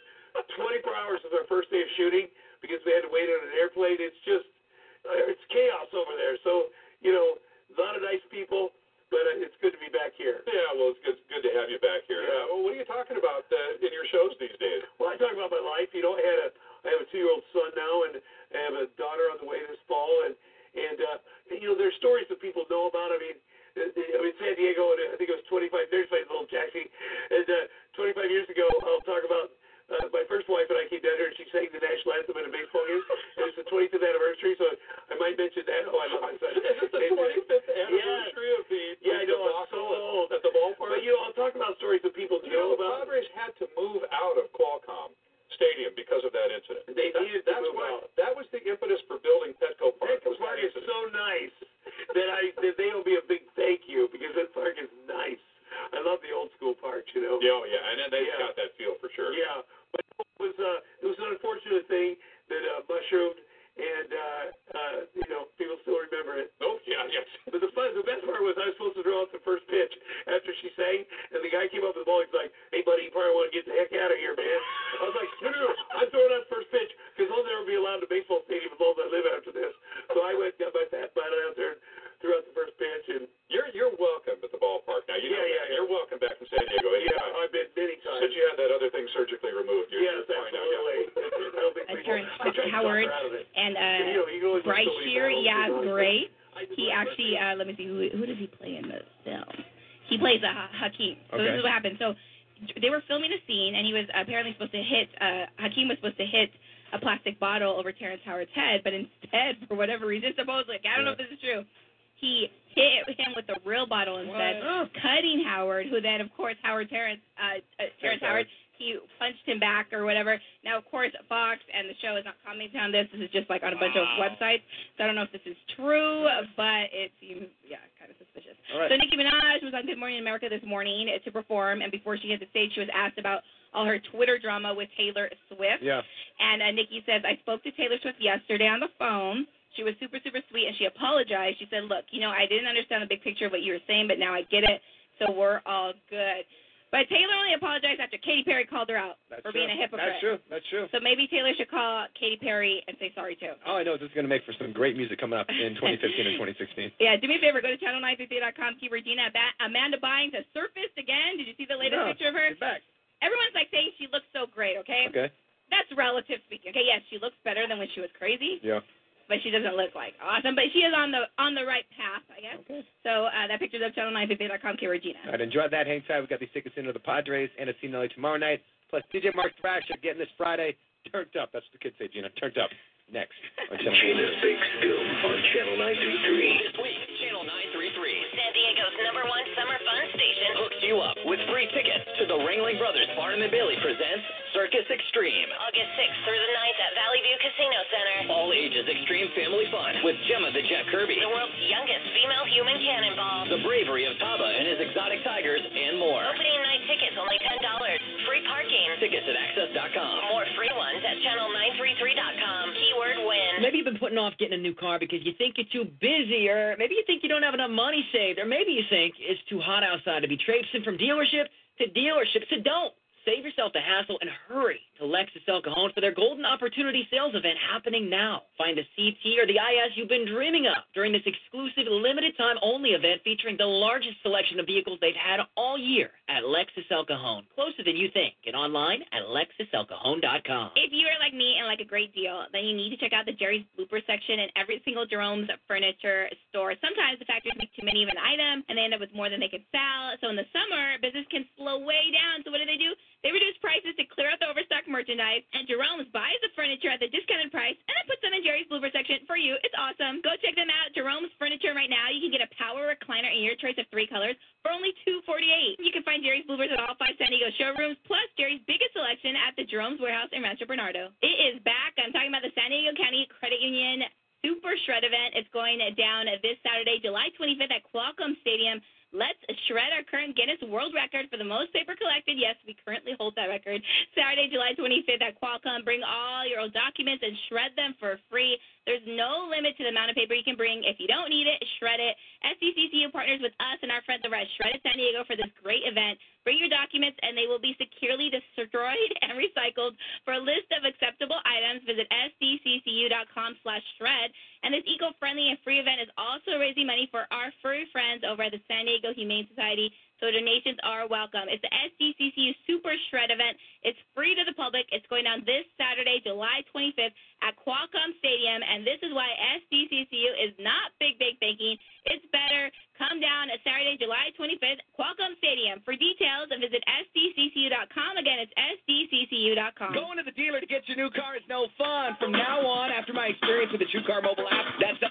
24 hours of our first day of shooting because we had to wait on an airplane. It's just, uh, it's chaos over there. So, you know, a lot of nice people, but uh, it's good to be back here. Yeah, well, it's good, good to have you back here. Yeah. Uh, well, what are you talking about uh, in your shows these days? Well, I talk about my life. You know, I had a I have a two year old son now, and I have a daughter on the way this fall, and and uh, you know, there's stories that people know about. I mean. I mean, San Diego, and I think it was 25, there's my little Jackie, and uh, 25 years ago, I'll talk about uh, my first wife and I came down here, and she sang the national anthem at a baseball game, and it's the 25th anniversary, so I might mention that. Oh, I love my son. Is it the uh, 25th anniversary of the, Yeah, I know, I'm so old. at the ballpark? But, you know, I'll talk about stories that people You know, know about. Padres had to move out of Qualcomm Stadium because of that incident. They That- needed that's why, out. That was the impetus for building Petco Park. Petco Park is so nice that I that they owe me a big thank you because that park is nice. I love the old school parks, you know. Yeah, oh, yeah, and then they've Yeah. got that feel for sure. Yeah, but it was uh, it was an unfortunate thing that uh, mushroomed, and uh, uh, you know people still remember it. Oh yeah, yes. But the fun, the best part was I was supposed to throw out the first pitch after she sang, and the guy came up with the ball. He's like, "Hey, buddy, you probably want to get the heck out of here, man." I was like, "No, no, no, I'm throwing out first pitch because I'll never be allowed to baseball stadium long as I live after this." So I went, got my fat butt out there, out the first pitch, and You're you're welcome at the ballpark now. You know Yeah, that. yeah, yeah. You're welcome back from San Diego. yeah. I've been many times. Since you had that other thing surgically removed, you're, yes, you're fine now. Yeah. absolutely. I don't think Uh, people- Terrence I tried to talk Howard her out and You know, you can uh, always Bryce win so many Shear, battles, yeah, great. He actually, uh, let me see, who who does he play in the film? He plays uh, Ha- Hakeem. So this is what happened. So they were filming a scene, and he was apparently supposed to hit. Uh, Hakeem was supposed to hit a plastic bottle over Terrence Howard's head, but instead, for whatever reason, supposedly, I don't know if this is true, he hit him with a real bottle instead, cutting Howard, who then, of course, Howard Terrence, uh, uh, Terrence Howard, he punched him back or whatever. Now, of course, Fox and the show is not commenting on this. This is just like on a bunch of websites. So I don't know if this is true, but it seems, yeah, kind of suspicious. Right. So Nicki Minaj was on Good Morning America this morning to perform, and before she hit the stage, she was asked about all her Twitter drama with Taylor Swift. Yeah. And uh, Nicki says, I spoke to Taylor Swift yesterday on the phone. She was super, super sweet, and she apologized. She said, Look, you know, I didn't understand the big picture of what you were saying, but now I get it, so we're all good. But Taylor only apologized after Katy Perry called her out That's for true. being a hypocrite. That's true. That's true. So maybe Taylor should call Katy Perry and say sorry too. All I know is this is going to make for some great music coming up in 2015 and 2016. Yeah, do me a favor, go to channel933.com, keep Regina. Ba- Amanda Bynes has surfaced again. Did you see the latest No, picture of her? she's back. Everyone's like saying she looks so great, okay? Okay. That's relative speaking. Okay, yes, she looks better than when she was crazy, Yeah. But she doesn't look like awesome. But she is on the on the right path, I guess. Okay. So uh, that picture's up channel950.com, K Regina. All right, enjoy that. Hang tight. We got these tickets into the Padres and a CNLA tomorrow night. Plus DJ Mark Thrasher getting this Friday turned up. That's what the kids say, Gina. Turned up. Next on Channel Gina's Big Scoop on Channel 933. This week, Channel 933, San Diego's number one summer fun station, Hooks you up with free tickets to the Ringling Brothers Barnum and Bailey presents Circus Xtreme. August 6th through the 9th at Valley View Casino Center. All ages extreme family fun with Gemma the Jet Kirby. The world's youngest female human cannonball. The bravery of Taba and his exotic tigers and more. Opening night tickets only $10. Free parking. Tickets at axs.com. More free ones at channel933.com. Keyword win. Maybe you've been putting off getting a new car because you think you're too busy, or maybe you think you don't have enough money saved, or maybe you think it's too hot outside to be traipsing from dealership to dealership. So don't. Save yourself the hassle and hurry to Lexus El Cajon for their Golden Opportunity Sales event happening now. Find the CT or the IS you've been dreaming of during this exclusive limited time only event featuring the largest selection of vehicles they've had all year at Lexus El Cajon. Closer than you think. Get online at lexuselcajon.com. If you are like me and like a great deal, then you need to check out the Jerry's Blooper section in every single Jerome's furniture store. Sometimes the factories make too many of an item and they end up with more than they can sell. So in the summer, business can slow way down. So what do they do? They reduce prices to clear out the overstock merchandise, and Jerome's buys the furniture at the discounted price and then puts them in Jerry's Blooper section for you. It's awesome. Go check them out. Jerome's Furniture right now. You can get a power recliner in your choice of three colors for only two forty eight. You can find Jerry's Bloopers at all five San Diego showrooms. plus Jerry's biggest selection at the Jerome's Warehouse in Rancho Bernardo. It is back. I'm talking about the San Diego County Credit Union Super Shred event. It's going down this Saturday, July 25th at Qualcomm Stadium. Let's shred our current Guinness World Record for the most paper collected. Yes, we currently hold that record. Saturday, July 25th at Qualcomm. Bring all your old documents and shred them for free. There's no limit to the amount of paper you can bring. If you don't need it, shred it. SDCCU partners with us and our friends over at Shred It San Diego for this great event. Bring your documents and they will be securely destroyed and recycled. For a list of acceptable items, visit sdccu.com slash shred. And this eco-friendly and free event is also raising money for our furry friends over at the San Diego Humane Society. So donations are welcome. It's the SDCCU Super Shred event. It's free to the public. It's going down this Saturday, July 25th at Qualcomm Stadium. And this is why SDCCU is not big, big thinking. It's better. Come down at Saturday, July 25th, Qualcomm Stadium. For details, visit sdccu.com. Again, it's sdccu.com. Going to the dealer to get your new car is no fun. From now on, after my experience with the TrueCar mobile app, that's the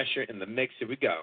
Thrasher in the mix. Here we go.